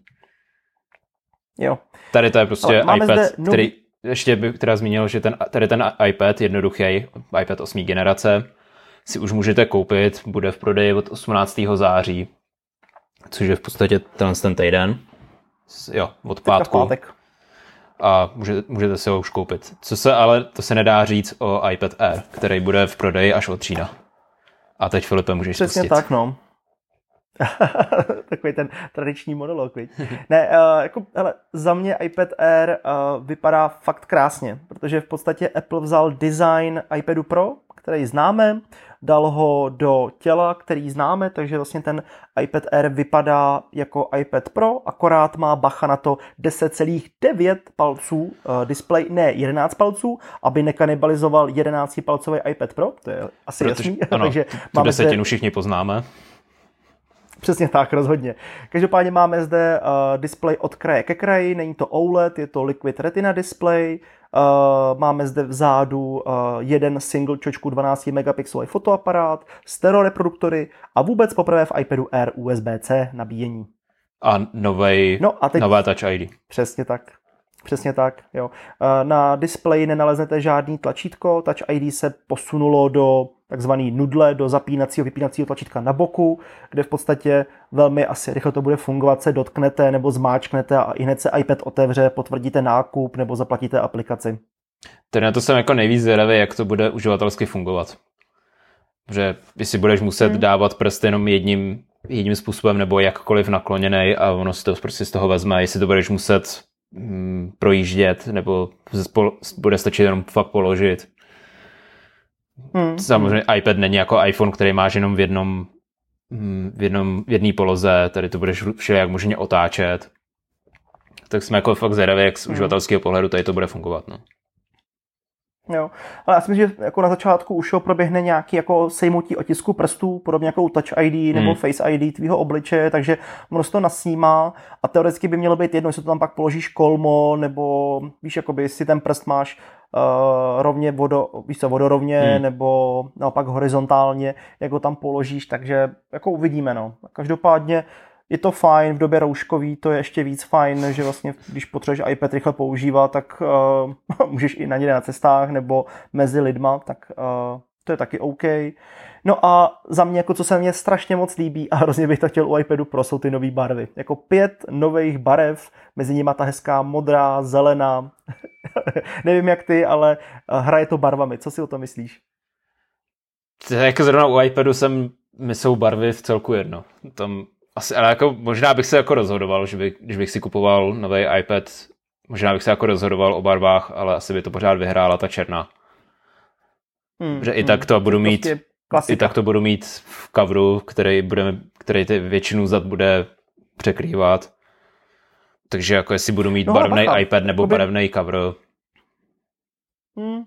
S1: Jo.
S2: Tady to je prostě iPad, nový... který ještě bych teda zmínil, že ten, tady ten iPad jednoduchý, iPad 8. generace, si už můžete koupit, bude v prodeji od 18. září, což je v podstatě ten, ten týden, jo, od pátku. Pátek. A můžete, můžete si ho už koupit. Co se ale, to se nedá říct o iPad Air, který bude v prodeji až od října. A teď Filipe můžeš
S1: Přesně pustit. tak, no. Takový ten tradiční monolog, viď? Ne, uh, jako, hele, za mě iPad Air uh, vypadá fakt krásně, protože v podstatě Apple vzal design iPadu Pro, který známe, dal ho do těla, který známe, takže vlastně ten iPad Air vypadá jako iPad Pro, akorát má bacha na to 10,9 palců uh, display, ne 11 palců, aby nekanibalizoval 11 palcový iPad Pro, to je asi Protože, jasný.
S2: Ano, takže tu máme desetinu zde... všichni poznáme.
S1: Přesně tak, rozhodně. Každopádně máme zde uh, display od kraje ke kraji, není to OLED, je to Liquid Retina display, Uh, máme zde vzadu uh, jeden single čočku 12 megapixelový fotoaparát, stereo reproduktory a vůbec poprvé v iPadu Air USB-C nabíjení.
S2: A novej, no a teď, nové Touch ID.
S1: Přesně tak. Přesně tak, jo. Na displeji nenaleznete žádný tlačítko, Touch ID se posunulo do takzvaný nudle, do zapínacího, vypínacího tlačítka na boku, kde v podstatě velmi asi rychle to bude fungovat, se dotknete nebo zmáčknete a i hned se iPad otevře, potvrdíte nákup nebo zaplatíte aplikaci.
S2: Tedy na to jsem jako nejvíc zvědavý, jak to bude uživatelsky fungovat. Že si budeš muset hmm. dávat prst jenom jedním, jedním způsobem nebo jakkoliv nakloněný a ono si to prostě z toho vezme, jestli to budeš muset mm, projíždět, nebo bude stačit jenom fakt položit. Hmm. Samozřejmě hmm. iPad není jako iPhone, který máš jenom v jednom mm, v jednom, v jedné poloze, tady to budeš jak možně otáčet. Tak jsme jako fakt zvědaví, jak z hmm. uživatelského pohledu tady to bude fungovat. No.
S1: Jo, ale já si myslím, že jako na začátku už proběhne nějaký jako sejmutí otisku prstů, podobně jako Touch ID nebo hmm. Face ID tvýho obličeje, takže ono to nasnímá a teoreticky by mělo být jedno, jestli to tam pak položíš kolmo, nebo víš, jakoby si ten prst máš uh, rovně vodo, víš co, vodorovně, hmm. nebo naopak horizontálně, jak ho tam položíš, takže jako uvidíme, no. Každopádně je to fajn, v době rouškový to je ještě víc fajn, že vlastně když potřebuješ iPad rychle používat, tak uh, můžeš i na ně na cestách nebo mezi lidma, tak uh, to je taky OK. No a za mě, jako co se mně strašně moc líbí a hrozně bych to chtěl u iPadu Pro, jsou ty nové barvy. Jako pět nových barev, mezi nimi ta hezká modrá, zelená. Nevím jak ty, ale eh, hraje to barvami. Co si o to myslíš?
S2: Jako zrovna u iPadu jsem, mi jsou barvy v celku jedno. Tam asi, ale jako možná bych se jako rozhodoval, že by, když bych si kupoval nový iPad, možná bych se jako rozhodoval o barvách, ale asi by to pořád vyhrála ta černá. Hmm, že i hmm. tak to budu mít, i tak to budu mít v coveru, který, budeme, který ty většinu zad bude překrývat. Takže jako jestli budu mít no, barevný iPad nebo barevný cover.
S1: Hmm.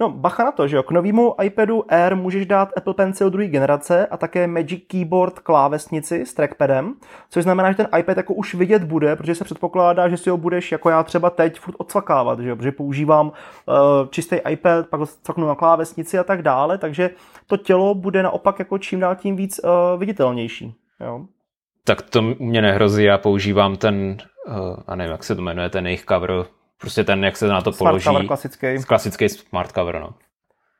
S1: No, bacha na to, že jo, k novému iPadu Air můžeš dát Apple Pencil druhé generace a také Magic Keyboard klávesnici s trackpadem, což znamená, že ten iPad jako už vidět bude, protože se předpokládá, že si ho budeš jako já třeba teď furt odsvakávat, že jo, protože používám uh, čistý iPad, pak ho cvaknu na klávesnici a tak dále, takže to tělo bude naopak jako čím dál tím víc uh, viditelnější, jo.
S2: Tak to mě nehrozí, já používám ten, uh, a nevím, jak se to jmenuje, ten jejich cover Prostě ten, jak se na to smart položí. Cover
S1: klasický.
S2: Klasický smart cover, no.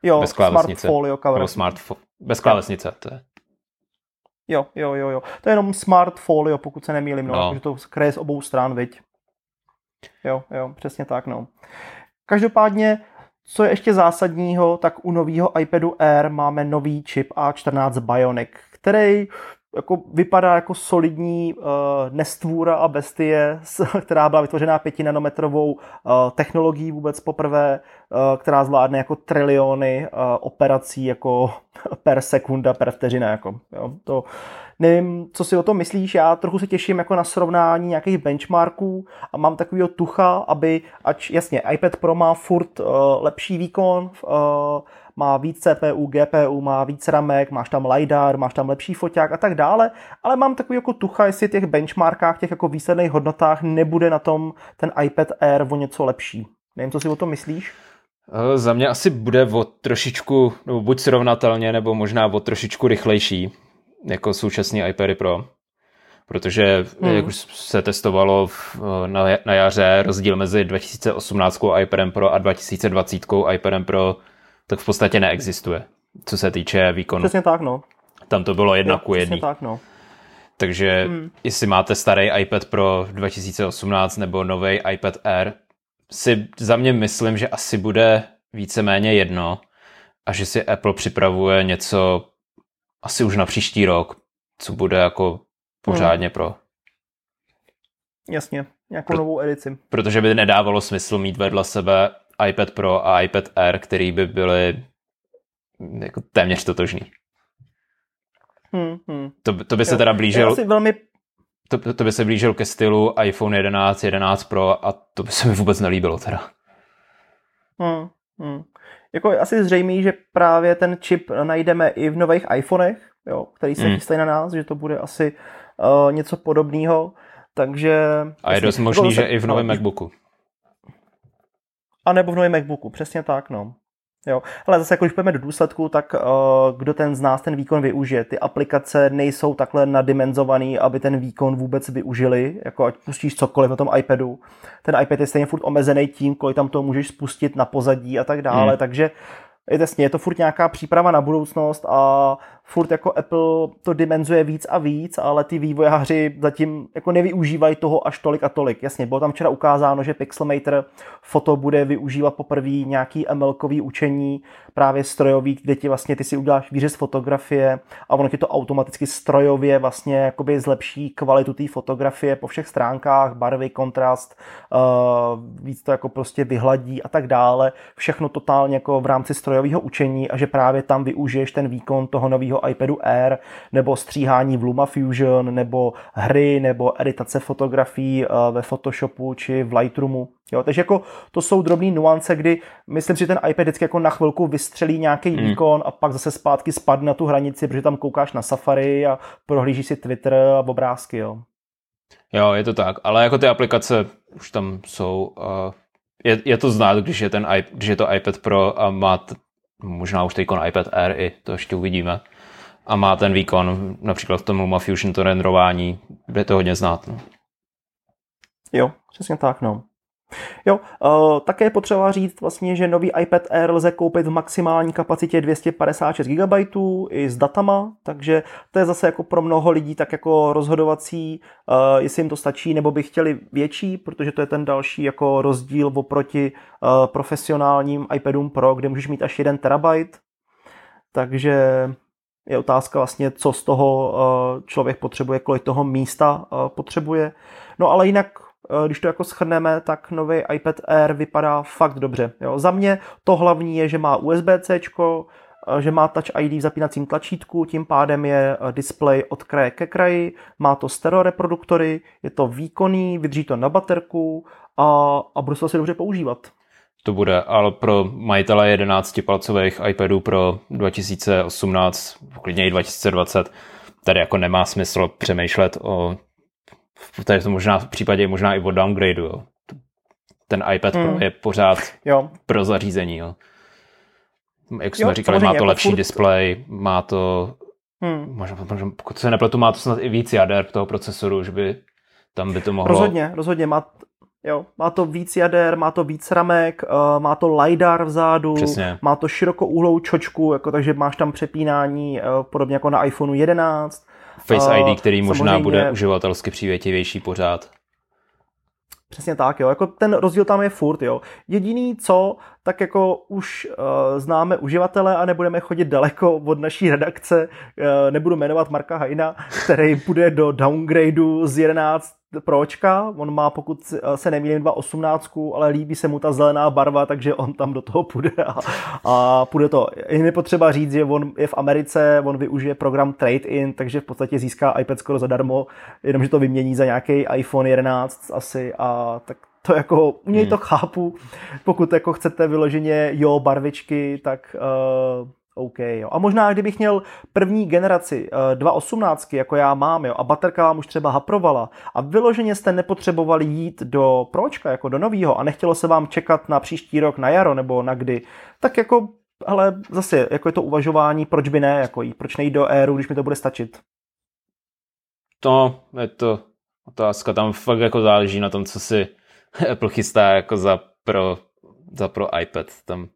S1: Jo, bez klávesnice. smart folio cover.
S2: Nebo smart fo- bez klávesnice, to je.
S1: Jo, jo, jo, jo. To je jenom smart folio, pokud se nemýlím, no, no. to kraje z obou stran, viď? Jo, jo, přesně tak, no. Každopádně, co je ještě zásadního, tak u nového iPadu Air máme nový čip A14 Bionic, který jako vypadá jako solidní uh, nestvůra a bestie, která byla vytvořená 5 nanometrovou uh, technologií vůbec poprvé, uh, která zvládne jako triliony uh, operací jako per sekunda, per vteřina. Jako, jo. To, nevím, co si o tom myslíš, já trochu se těším jako na srovnání nějakých benchmarků a mám takovýho tucha, aby, ač jasně, iPad Pro má furt uh, lepší výkon, uh, má víc CPU, GPU, má víc ramek, máš tam LiDAR, máš tam lepší foťák a tak dále, ale mám takový jako tucha, jestli těch benchmarkách, těch jako výsledných hodnotách nebude na tom ten iPad Air o něco lepší. Nevím, co si o tom myslíš?
S2: Za mě asi bude o trošičku, nebo buď srovnatelně, nebo možná o trošičku rychlejší, jako současný iPady Pro. protože hmm. jak už se testovalo v, na, na jaře rozdíl mezi 2018 iPadem Pro a 2020 iPadem Pro, tak v podstatě neexistuje, co se týče výkonu.
S1: Přesně tak, no.
S2: Tam to bylo jedna jo, ku jedný.
S1: tak, no.
S2: Takže hmm. jestli máte starý iPad Pro 2018 nebo nový iPad Air, si za mě myslím, že asi bude víceméně jedno a že si Apple připravuje něco asi už na příští rok, co bude jako pořádně hmm. pro.
S1: Jasně, nějakou pro, novou edici.
S2: Protože by nedávalo smysl mít vedle sebe iPad Pro a iPad Air, který by byly jako téměř totožný.
S1: Hmm, hmm.
S2: To, to by se jo. teda blížil...
S1: Asi velmi...
S2: To, to by se blížil ke stylu iPhone 11, 11 Pro a to by se mi vůbec nelíbilo teda.
S1: Hmm, hmm. Jako je asi zřejmé, že právě ten čip najdeme i v nových iPhonech, jo, který se hmm. chystají na nás, že to bude asi uh, něco podobného. Takže...
S2: A je dost možný, že i v novém no, MacBooku.
S1: A nebo v novém MacBooku, přesně tak, no. Jo, ale zase, jako když půjdeme do důsledku, tak uh, kdo ten z nás ten výkon využije? Ty aplikace nejsou takhle nadimenzovaný, aby ten výkon vůbec využili, jako ať pustíš cokoliv na tom iPadu. Ten iPad je stejně furt omezený tím, kolik tam to můžeš spustit na pozadí a tak dále, hmm. takže je jasně, je to furt nějaká příprava na budoucnost a furt jako Apple to dimenzuje víc a víc, ale ty vývojáři zatím jako nevyužívají toho až tolik a tolik. Jasně, bylo tam včera ukázáno, že Pixelmator foto bude využívat poprvé nějaký ml učení, právě strojový, kde ti vlastně ty si uděláš výřez fotografie a ono ti to automaticky strojově vlastně jakoby zlepší kvalitu té fotografie po všech stránkách, barvy, kontrast, uh, víc to jako prostě vyhladí a tak dále. Všechno totálně jako v rámci strojového učení a že právě tam využiješ ten výkon toho nového iPadu Air, nebo stříhání v LumaFusion, nebo hry, nebo editace fotografií eh, ve Photoshopu či v Lightroomu. Jo, takže jako to jsou drobné nuance, kdy myslím si, že ten iPad vždycky jako na chvilku vystřelí nějaký mm. výkon a pak zase zpátky spadne na tu hranici, protože tam koukáš na Safari a prohlížíš si Twitter a obrázky, jo.
S2: Jo, je to tak, ale jako ty aplikace už tam jsou. Uh, je, je to znát, když je, ten, když je to iPad Pro a má t, možná už teď iPad Air i, to ještě uvidíme a má ten výkon, například v tom LumaFusion to renderování, bude to hodně znát. No.
S1: Jo, přesně tak, no. Jo, uh, také je potřeba říct vlastně, že nový iPad Air lze koupit v maximální kapacitě 256 GB i s datama, takže to je zase jako pro mnoho lidí tak jako rozhodovací, uh, jestli jim to stačí, nebo by chtěli větší, protože to je ten další jako rozdíl oproti uh, profesionálním iPadům Pro, kde můžeš mít až 1 terabyte, takže je otázka vlastně, co z toho eh, člověk potřebuje, kolik toho místa eh, potřebuje. No ale jinak, eh, když to jako schrneme, tak nový iPad Air vypadá fakt dobře. Jo. Za mě to hlavní je, že má USB-C, že má Touch ID v zapínacím tlačítku, tím pádem je display od kraje ke kraji, má to stereo reproduktory, je to výkonný, vydrží to na baterku a, a bude se asi dobře používat
S2: to bude, ale pro majitele 11-palcových iPadů pro 2018, klidně i 2020, tady jako nemá smysl přemýšlet o tady to možná v případě možná i o downgradeu. Jo. Ten iPad. Pro je pořád jo. pro zařízení. Jo. Jak jsme jo, říkali, má to jako lepší furt... display, má to hmm. možná, možná, pokud se nepletu, má to snad i víc jader toho procesoru, že by tam by to mohlo...
S1: Rozhodně, rozhodně. Má, Jo, má to víc jader, má to víc ramek, uh, má to LiDAR vzadu, Přesně. má to širokouhlou čočku, jako, takže máš tam přepínání uh, podobně jako na iPhoneu 11.
S2: Face uh, ID, který možná samozřejmě... bude uživatelsky přívětivější pořád.
S1: Přesně tak, jo. Jako ten rozdíl tam je furt, jo. Jediný co, tak jako už uh, známe uživatele a nebudeme chodit daleko od naší redakce, uh, nebudu jmenovat Marka Hajna, který bude do downgradeu z 11 pročka, on má, pokud se nemýlím, 2.18, ale líbí se mu ta zelená barva, takže on tam do toho půjde a, a půjde to. Je potřeba říct, že on je v Americe, on využije program Trade-in, takže v podstatě získá iPad skoro zadarmo, jenomže to vymění za nějaký iPhone 11 asi a tak to jako, u něj hmm. to chápu, pokud jako chcete vyloženě jo barvičky, tak uh, OK, jo. A možná, kdybych měl první generaci uh, 2.18, jako já mám, jo, a baterka vám už třeba haprovala a vyloženě jste nepotřebovali jít do pročka, jako do nového a nechtělo se vám čekat na příští rok, na jaro nebo na kdy, tak jako, ale zase, jako je to uvažování, proč by ne, jako jí, proč nejít do éru, když mi to bude stačit.
S2: To je to otázka, tam fakt jako záleží na tom, co si Apple chystá jako za pro, za pro iPad. Tam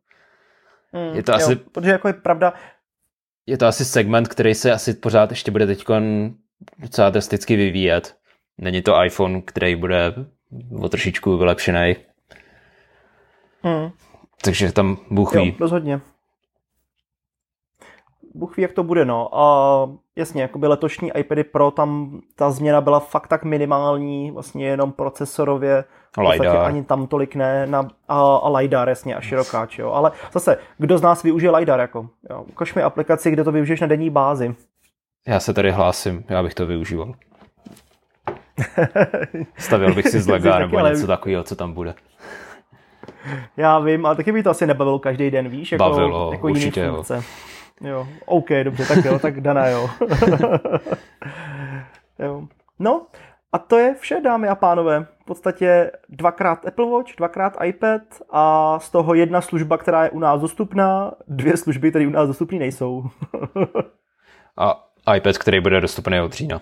S1: mm, je to jo, asi... Protože jako je pravda...
S2: Je to asi segment, který se asi pořád ještě bude teď docela drasticky vyvíjet. Není to iPhone, který bude o trošičku vylepšený. Mm. Takže tam Bůh ví.
S1: Jo, rozhodně. Bůh ví, jak to bude, no. A jasně, jakoby letošní iPady Pro, tam ta změna byla fakt tak minimální, vlastně jenom procesorově,
S2: LiDAR.
S1: ani tam tolik ne, na, a, a LiDAR, jasně, a širokáč, jo. Ale zase, kdo z nás využije LiDAR, jako, jo. Ukaž mi aplikaci, kde to využiješ na denní bázi.
S2: Já se tady hlásím, já bych to využíval. Stavil bych si z lega nebo ale... něco takového, co tam bude.
S1: Já vím, ale taky by to asi nebavilo každý den, víš? Jako,
S2: Bavilo,
S1: jako
S2: určitě jiný funkce.
S1: jo. Jo, OK, dobře, tak jo, tak daná jo. jo. No, a to je vše, dámy a pánové. V podstatě dvakrát Apple Watch, dvakrát iPad a z toho jedna služba, která je u nás dostupná, dvě služby, které u nás dostupné nejsou.
S2: a iPad, který bude dostupný od října.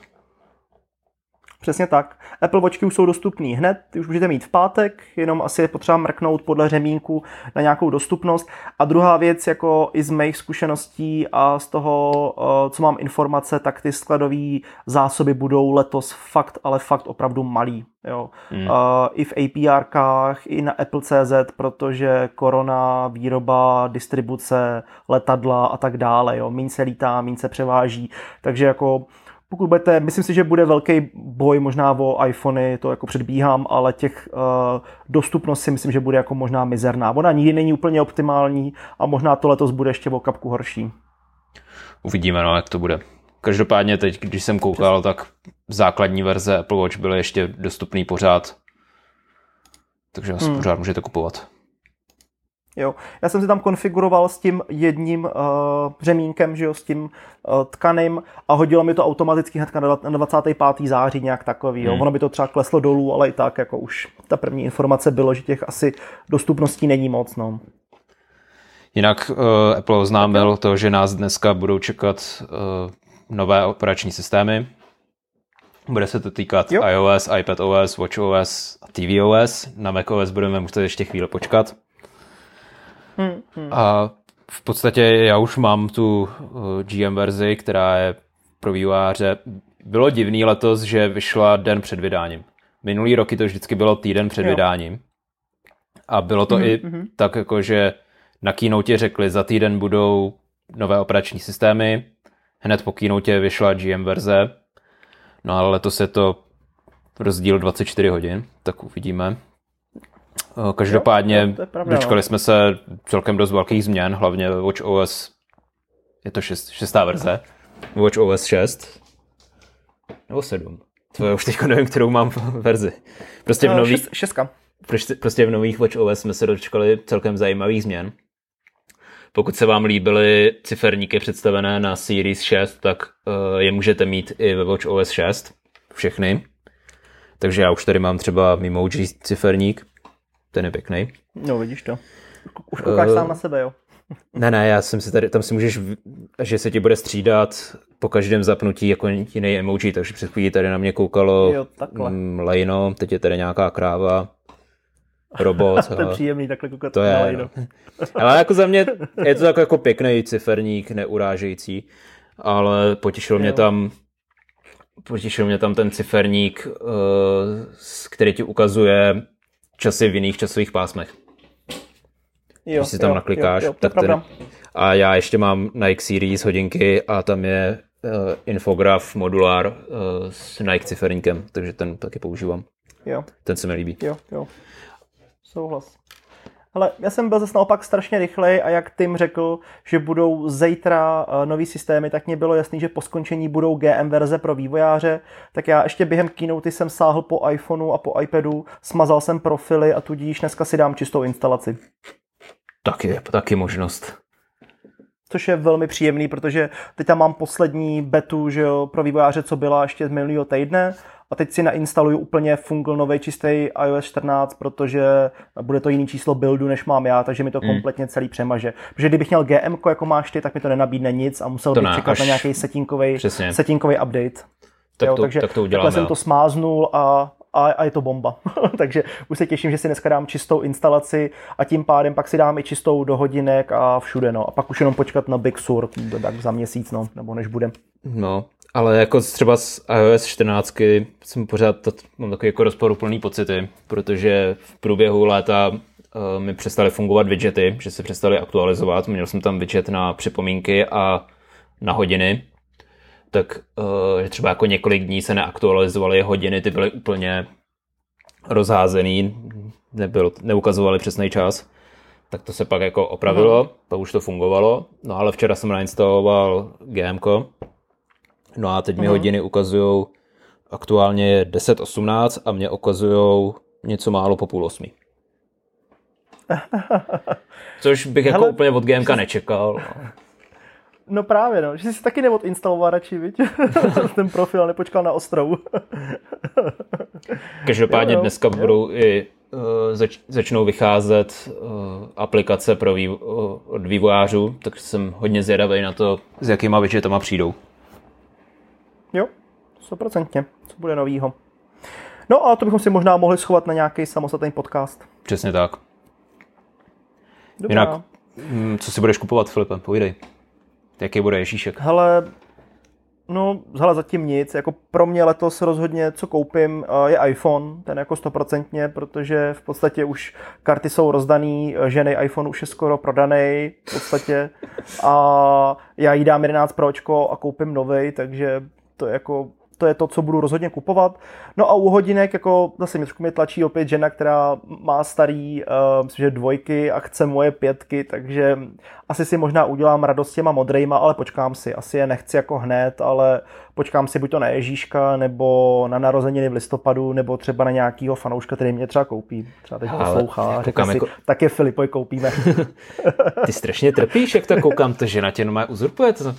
S1: Přesně tak. Apple Watchky už jsou dostupný hned, už můžete mít v pátek, jenom asi je potřeba mrknout podle řemínku na nějakou dostupnost. A druhá věc, jako i z mých zkušeností a z toho, eh, co mám informace, tak ty skladové zásoby budou letos fakt, ale fakt opravdu malý. Jo. Hmm. Uh, I v APRkách, i na Apple.cz, protože korona, výroba, distribuce, letadla a tak dále. Jo. Míň se lítá, míň se převáží. Takže jako pokud budete, myslím si, že bude velký boj možná o iPhony, to jako předbíhám, ale těch uh, dostupnost si myslím, že bude jako možná mizerná. Ona nikdy není úplně optimální a možná to letos bude ještě o kapku horší.
S2: Uvidíme, no, jak to bude. Každopádně teď, když jsem koukal, tak základní verze Apple Watch byly ještě dostupný pořád. Takže asi hmm. pořád můžete kupovat.
S1: Jo. Já jsem si tam konfiguroval s tím jedním uh, řemínkem, že jo, s tím uh, tkaným a hodilo mi to automaticky hned na 25. září nějak takový. Jo. Hmm. Ono by to třeba kleslo dolů, ale i tak jako už ta první informace bylo, že těch asi dostupností není moc. No.
S2: Jinak uh, Apple oznámil to, že nás dneska budou čekat uh, nové operační systémy. Bude se to týkat jo. iOS, iPadOS, WatchOS a tvOS. Na macOS budeme muset ještě chvíli počkat. Hmm, hmm. A v podstatě já už mám tu uh, GM verzi, která je pro vývojáře. Bylo divný letos, že vyšla den před vydáním. Minulý roky to vždycky bylo týden před jo. vydáním. A bylo to mm-hmm. i mm-hmm. tak, jako že na keynote řekli, za týden budou nové operační systémy, hned po keynote vyšla GM verze, no ale letos je to rozdíl 24 hodin, tak uvidíme. Eh, každopádně jo, to, to dočkali no. jsme se celkem dost velkých změn, hlavně Watch OS, je to šest, šestá verze, Watch OS 6, nebo 7. To je už teď nevím, kterou mám verzi. Prostě v eh, nových,
S1: šest, šestka.
S2: Prostě, prostě v nových Watch OS jsme se dočkali celkem zajímavých změn. Pokud se vám líbily ciferníky představené na Series 6, tak uh, je můžete mít i ve Watch OS 6, všechny. Takže já už tady mám třeba Memoji ciferník, ten je pěkný.
S1: No, vidíš to. Už koukáš uh, sám na sebe, jo?
S2: Ne, ne, já jsem si tady, tam si můžeš, že se ti bude střídat po každém zapnutí jako jiný emoji, takže před chvílí tady na mě koukalo jo, mm, lejno, teď je tady nějaká kráva, robot.
S1: to je příjemný takhle koukat
S2: to je, na lejno. No. Ale jako za mě je to tak jako pěkný ciferník, neurážející, ale potěšil jo. mě tam potěšil mě tam ten ciferník, uh, který ti ukazuje časy v jiných časových pásmech. Jo, Když si tam jo, naklikáš, jo, jo, tak ten... A já ještě mám Nike Series hodinky a tam je uh, infograf modulár uh, s Nike ciferníkem, takže ten taky používám.
S1: Jo.
S2: Ten se mi líbí.
S1: Jo, jo. Souhlas. Ale já jsem byl zase naopak strašně rychlej a jak Tim řekl, že budou zítra uh, nový systémy, tak mě bylo jasný, že po skončení budou GM verze pro vývojáře, tak já ještě během keynote jsem sáhl po iPhoneu a po iPadu, smazal jsem profily a tudíž dneska si dám čistou instalaci.
S2: Taky, taky možnost
S1: což je velmi příjemný, protože teď tam mám poslední betu že jo, pro vývojáře, co byla ještě z minulého týdne a teď si nainstaluju úplně fungl nový čistý iOS 14, protože bude to jiný číslo buildu, než mám já, takže mi to mm. kompletně celý přemaže. Protože kdybych měl GM, jako máš ty, tak mi to nenabídne nic a musel to bych ne, čekat na nějaký settingový update.
S2: Tak
S1: jo,
S2: to,
S1: takže
S2: tak to uděláme.
S1: takhle jsem to smáznul a, a, a je to bomba. takže už se těším, že si dneska dám čistou instalaci a tím pádem pak si dám i čistou do hodinek a všude. No. A pak už jenom počkat na Big Sur tak za měsíc, no, nebo než bude.
S2: No, ale jako třeba z iOS 14 jsem pořád to, mám takový jako rozporuplný pocity, protože v průběhu léta uh, mi přestaly fungovat widgety, že se přestaly aktualizovat. Měl jsem tam widget na připomínky a na hodiny, tak uh, třeba jako několik dní se neaktualizovaly hodiny, ty byly úplně rozházený, nebyl, neukazovali přesný čas. Tak to se pak jako opravilo, uh-huh. pak už to fungovalo. No ale včera jsem nainstaloval GMko, No a teď mi uh-huh. hodiny ukazují aktuálně je 10.18 a mě ukazují něco málo po půl osmi. Což bych jako Hele, úplně od GMK nečekal. No.
S1: no právě, no. Že jsi taky neodinstaloval radši, viď? Ten profil nepočkal na ostrov.
S2: Každopádně jo, jo, dneska jo. budou i uh, zač- začnou vycházet uh, aplikace pro vývo- uh, od vývojářů, takže jsem hodně zvědavý na to, s jakýma widgetama přijdou.
S1: Jo, stoprocentně. Co bude novýho. No a to bychom si možná mohli schovat na nějaký samostatný podcast.
S2: Přesně tak. Dobrá. Jinak, mm, co si budeš kupovat, Filipe? Povídej. Jaký bude Ježíšek?
S1: Hele, no, hele, zatím nic. Jako pro mě letos rozhodně, co koupím, eh, je iPhone, ten jako stoprocentně, protože v podstatě už karty jsou rozdaný, eh, ženy iPhone už je skoro prodaný v podstatě a já jí dám 11 Pročko a koupím novej, takže to je jako to je to, co budu rozhodně kupovat. No a u hodinek, jako zase mě trošku mě tlačí opět žena, která má starý, uh, myslím, že dvojky a chce moje pětky, takže asi si možná udělám radost těma modrejma, ale počkám si. Asi je nechci jako hned, ale počkám si buď to na Ježíška, nebo na narozeniny v listopadu, nebo třeba na nějakýho fanouška, který mě třeba koupí. Třeba teď poslouchá, řekne si, jako... tak je Filipoj koupíme.
S2: Ty strašně trpíš, jak to koukám, to žena tě normálně uzurpuje to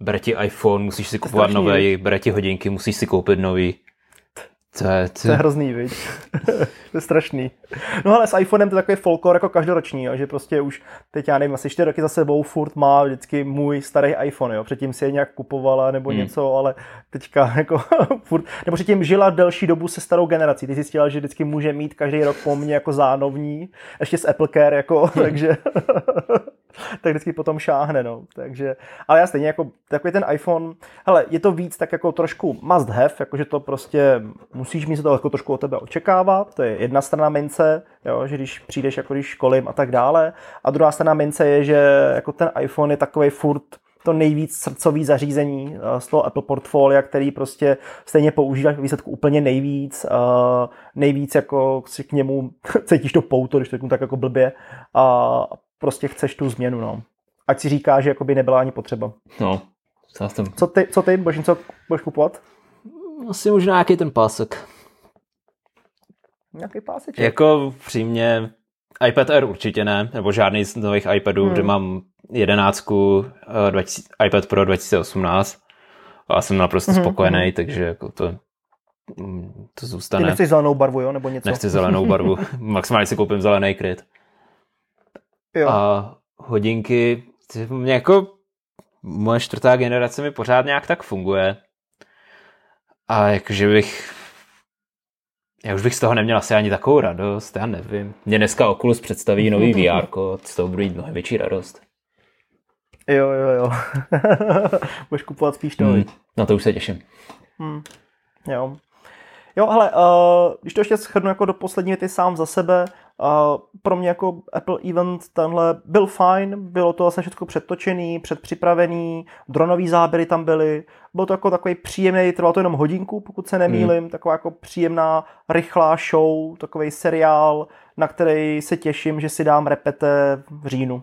S2: bere ti iPhone, musíš si kupovat nový, bere ti hodinky, musíš si koupit nový.
S1: To je, to... to je hrozný, viď? to je strašný. No ale s iPhonem to je takový folklor jako každoroční, jo, že prostě už teď já nevím, asi čtyři roky za sebou furt má vždycky můj starý iPhone, jo. Předtím si je nějak kupovala nebo hmm. něco, ale teďka jako furt, nebo předtím žila delší dobu se starou generací. Ty zjistila, že vždycky může mít každý rok po mně jako zánovní, ještě s Apple Care, jako, takže tak vždycky potom šáhne, no. Takže, ale já stejně jako takový ten iPhone, hele, je to víc tak jako trošku must have, jakože to prostě musíš mít se to jako trošku od tebe očekávat, to je jedna strana mince, jo, že když přijdeš jako když školím a tak dále, a druhá strana mince je, že jako ten iPhone je takový furt to nejvíc srdcový zařízení eh, z toho Apple portfolia, který prostě stejně používáš výsledku úplně nejvíc, uh, nejvíc jako si k němu cítíš to pouto, když to tak jako blbě a prostě chceš tu změnu, no. Ať si říká, že by nebyla ani potřeba.
S2: No,
S1: co ty, co ty, budeš něco budeš kupovat?
S2: Asi možná nějaký ten pásek.
S1: Nějaký páseček?
S2: Jako přímě iPad Air určitě ne, nebo žádný z nových iPadů, hmm. kde mám jedenáctku, uh, iPad Pro 2018 a jsem naprosto hmm. spokojený, hmm. takže jako to, mm, to zůstane. Ty
S1: nechceš zelenou barvu, jo, nebo něco?
S2: Nechci zelenou barvu, maximálně si koupím zelený kryt. Jo. A hodinky, mě jako moje čtvrtá generace mi pořád nějak tak funguje. A jakože bych já už bych z toho neměl asi ani takovou radost, já nevím. Mě dneska Oculus představí nový VR, z toho budu mít mnohem větší radost.
S1: Jo, jo, jo. Budeš kupovat spíš to. Hmm,
S2: na to už se těším.
S1: Hmm. Jo. Jo, ale uh, když to ještě shrnu jako do poslední věty sám za sebe, uh, pro mě jako Apple Event tenhle byl fajn, bylo to vlastně všechno předtočený, předpřipravený, dronový záběry tam byly, byl to jako takový příjemný, trvalo to jenom hodinku, pokud se nemýlim, hmm. taková jako příjemná, rychlá show, takový seriál, na který se těším, že si dám repete v říjnu.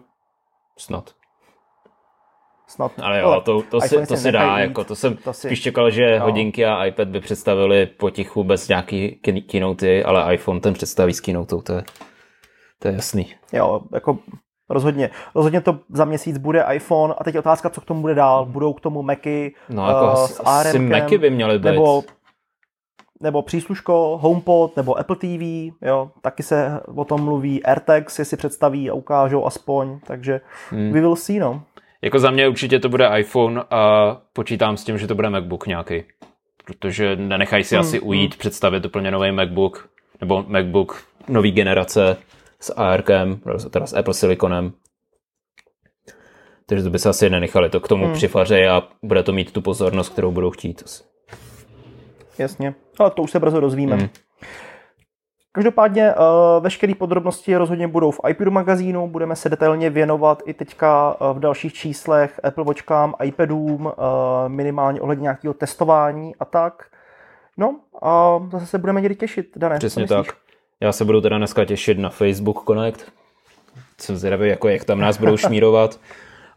S2: Snad.
S1: Snad.
S2: Ale jo, to, to, si, to se dá, jako, to jsem to si, spíš čekal, že no. hodinky a iPad by představili potichu bez nějaký keynote, ale iPhone ten představí s keynote, to je, to je jasný.
S1: Jo, jako Rozhodně. Rozhodně to za měsíc bude iPhone a teď otázka, co k tomu bude dál. Budou k tomu Macy
S2: no, jako uh, s asi Macy by měly být.
S1: Nebo, nebo přísluško, HomePod, nebo Apple TV, jo, taky se o tom mluví, AirTags, si představí a ukážou aspoň, takže hmm. we will see, no.
S2: Jako za mě určitě to bude iPhone a počítám s tím, že to bude MacBook nějaký. protože nenechají si hmm, asi ujít hmm. představit úplně nový MacBook, nebo MacBook nový generace s ARKem, teda s Apple Siliconem. Takže to by se asi nenechali to k tomu hmm. přifaře a bude to mít tu pozornost, kterou budou chtít.
S1: Jasně, ale to už se brzo dozvíme. Hmm. Každopádně uh, veškeré podrobnosti rozhodně budou v iPadu magazínu, budeme se detailně věnovat i teďka uh, v dalších číslech Apple Watchkám, iPadům, uh, minimálně ohledně nějakého testování a tak. No a zase se budeme někdy těšit, Dané.
S2: Přesně tak. Já se budu teda dneska těšit na Facebook Connect. Jsem zvědavý, jako jak tam nás budou šmírovat.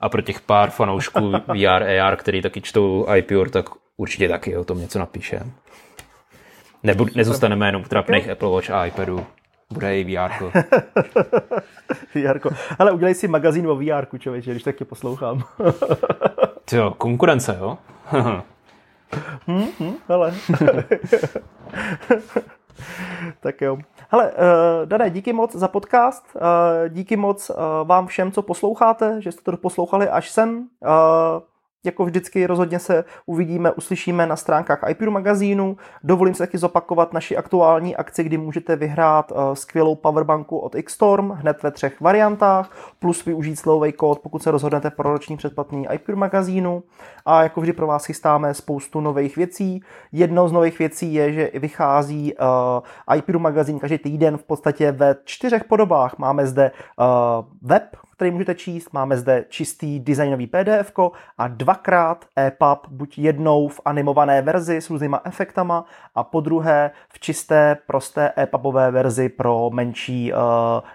S2: A pro těch pár fanoušků VR, AR, který taky čtou iPure, tak určitě taky o tom něco napíše. Nebu, nezůstaneme jenom v trapných Apple Watch a iPadu. Bude i VR.
S1: VR. Ale udělej si magazín o VR, člověče, když taky poslouchám.
S2: jo, konkurence, jo?
S1: hmm, hmm, ale. tak jo. Hele, uh, Dané, díky moc za podcast, uh, díky moc uh, vám všem, co posloucháte, že jste to poslouchali až sem. Uh, jako vždycky rozhodně se uvidíme, uslyšíme na stránkách iPure magazínu. Dovolím se taky zopakovat naši aktuální akci, kdy můžete vyhrát uh, skvělou powerbanku od Xstorm hned ve třech variantách, plus využít slovej kód, pokud se rozhodnete pro roční předplatný iPure magazínu. A jako vždy pro vás chystáme spoustu nových věcí. Jednou z nových věcí je, že vychází uh, iPure magazín každý týden v podstatě ve čtyřech podobách. Máme zde uh, web, který můžete číst. Máme zde čistý designový PDF a dvakrát EPUB, buď jednou v animované verzi s různýma efektama a po druhé v čisté, prosté EPUBové verzi pro menší uh,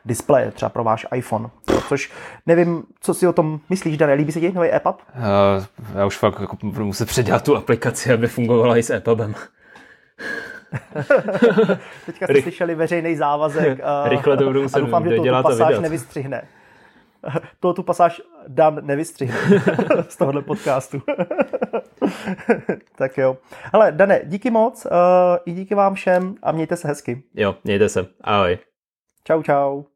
S1: displeje, třeba pro váš iPhone. Což nevím, co si o tom myslíš, Dane, líbí se ti nový EPUB? Uh,
S2: já už fakt jako budu muset předělat tu aplikaci, aby fungovala i s EPUBem.
S1: Teďka jste slyšeli veřejný závazek.
S2: Uh, Rychle to budu muset a doufám, že to pasáž
S1: nevystřihne. to tu pasáž Dan nevystřihne z tohohle podcastu. tak jo. Ale Dane, díky moc uh, i díky vám všem a mějte se hezky.
S2: Jo, mějte se. Ahoj.
S1: Čau, čau.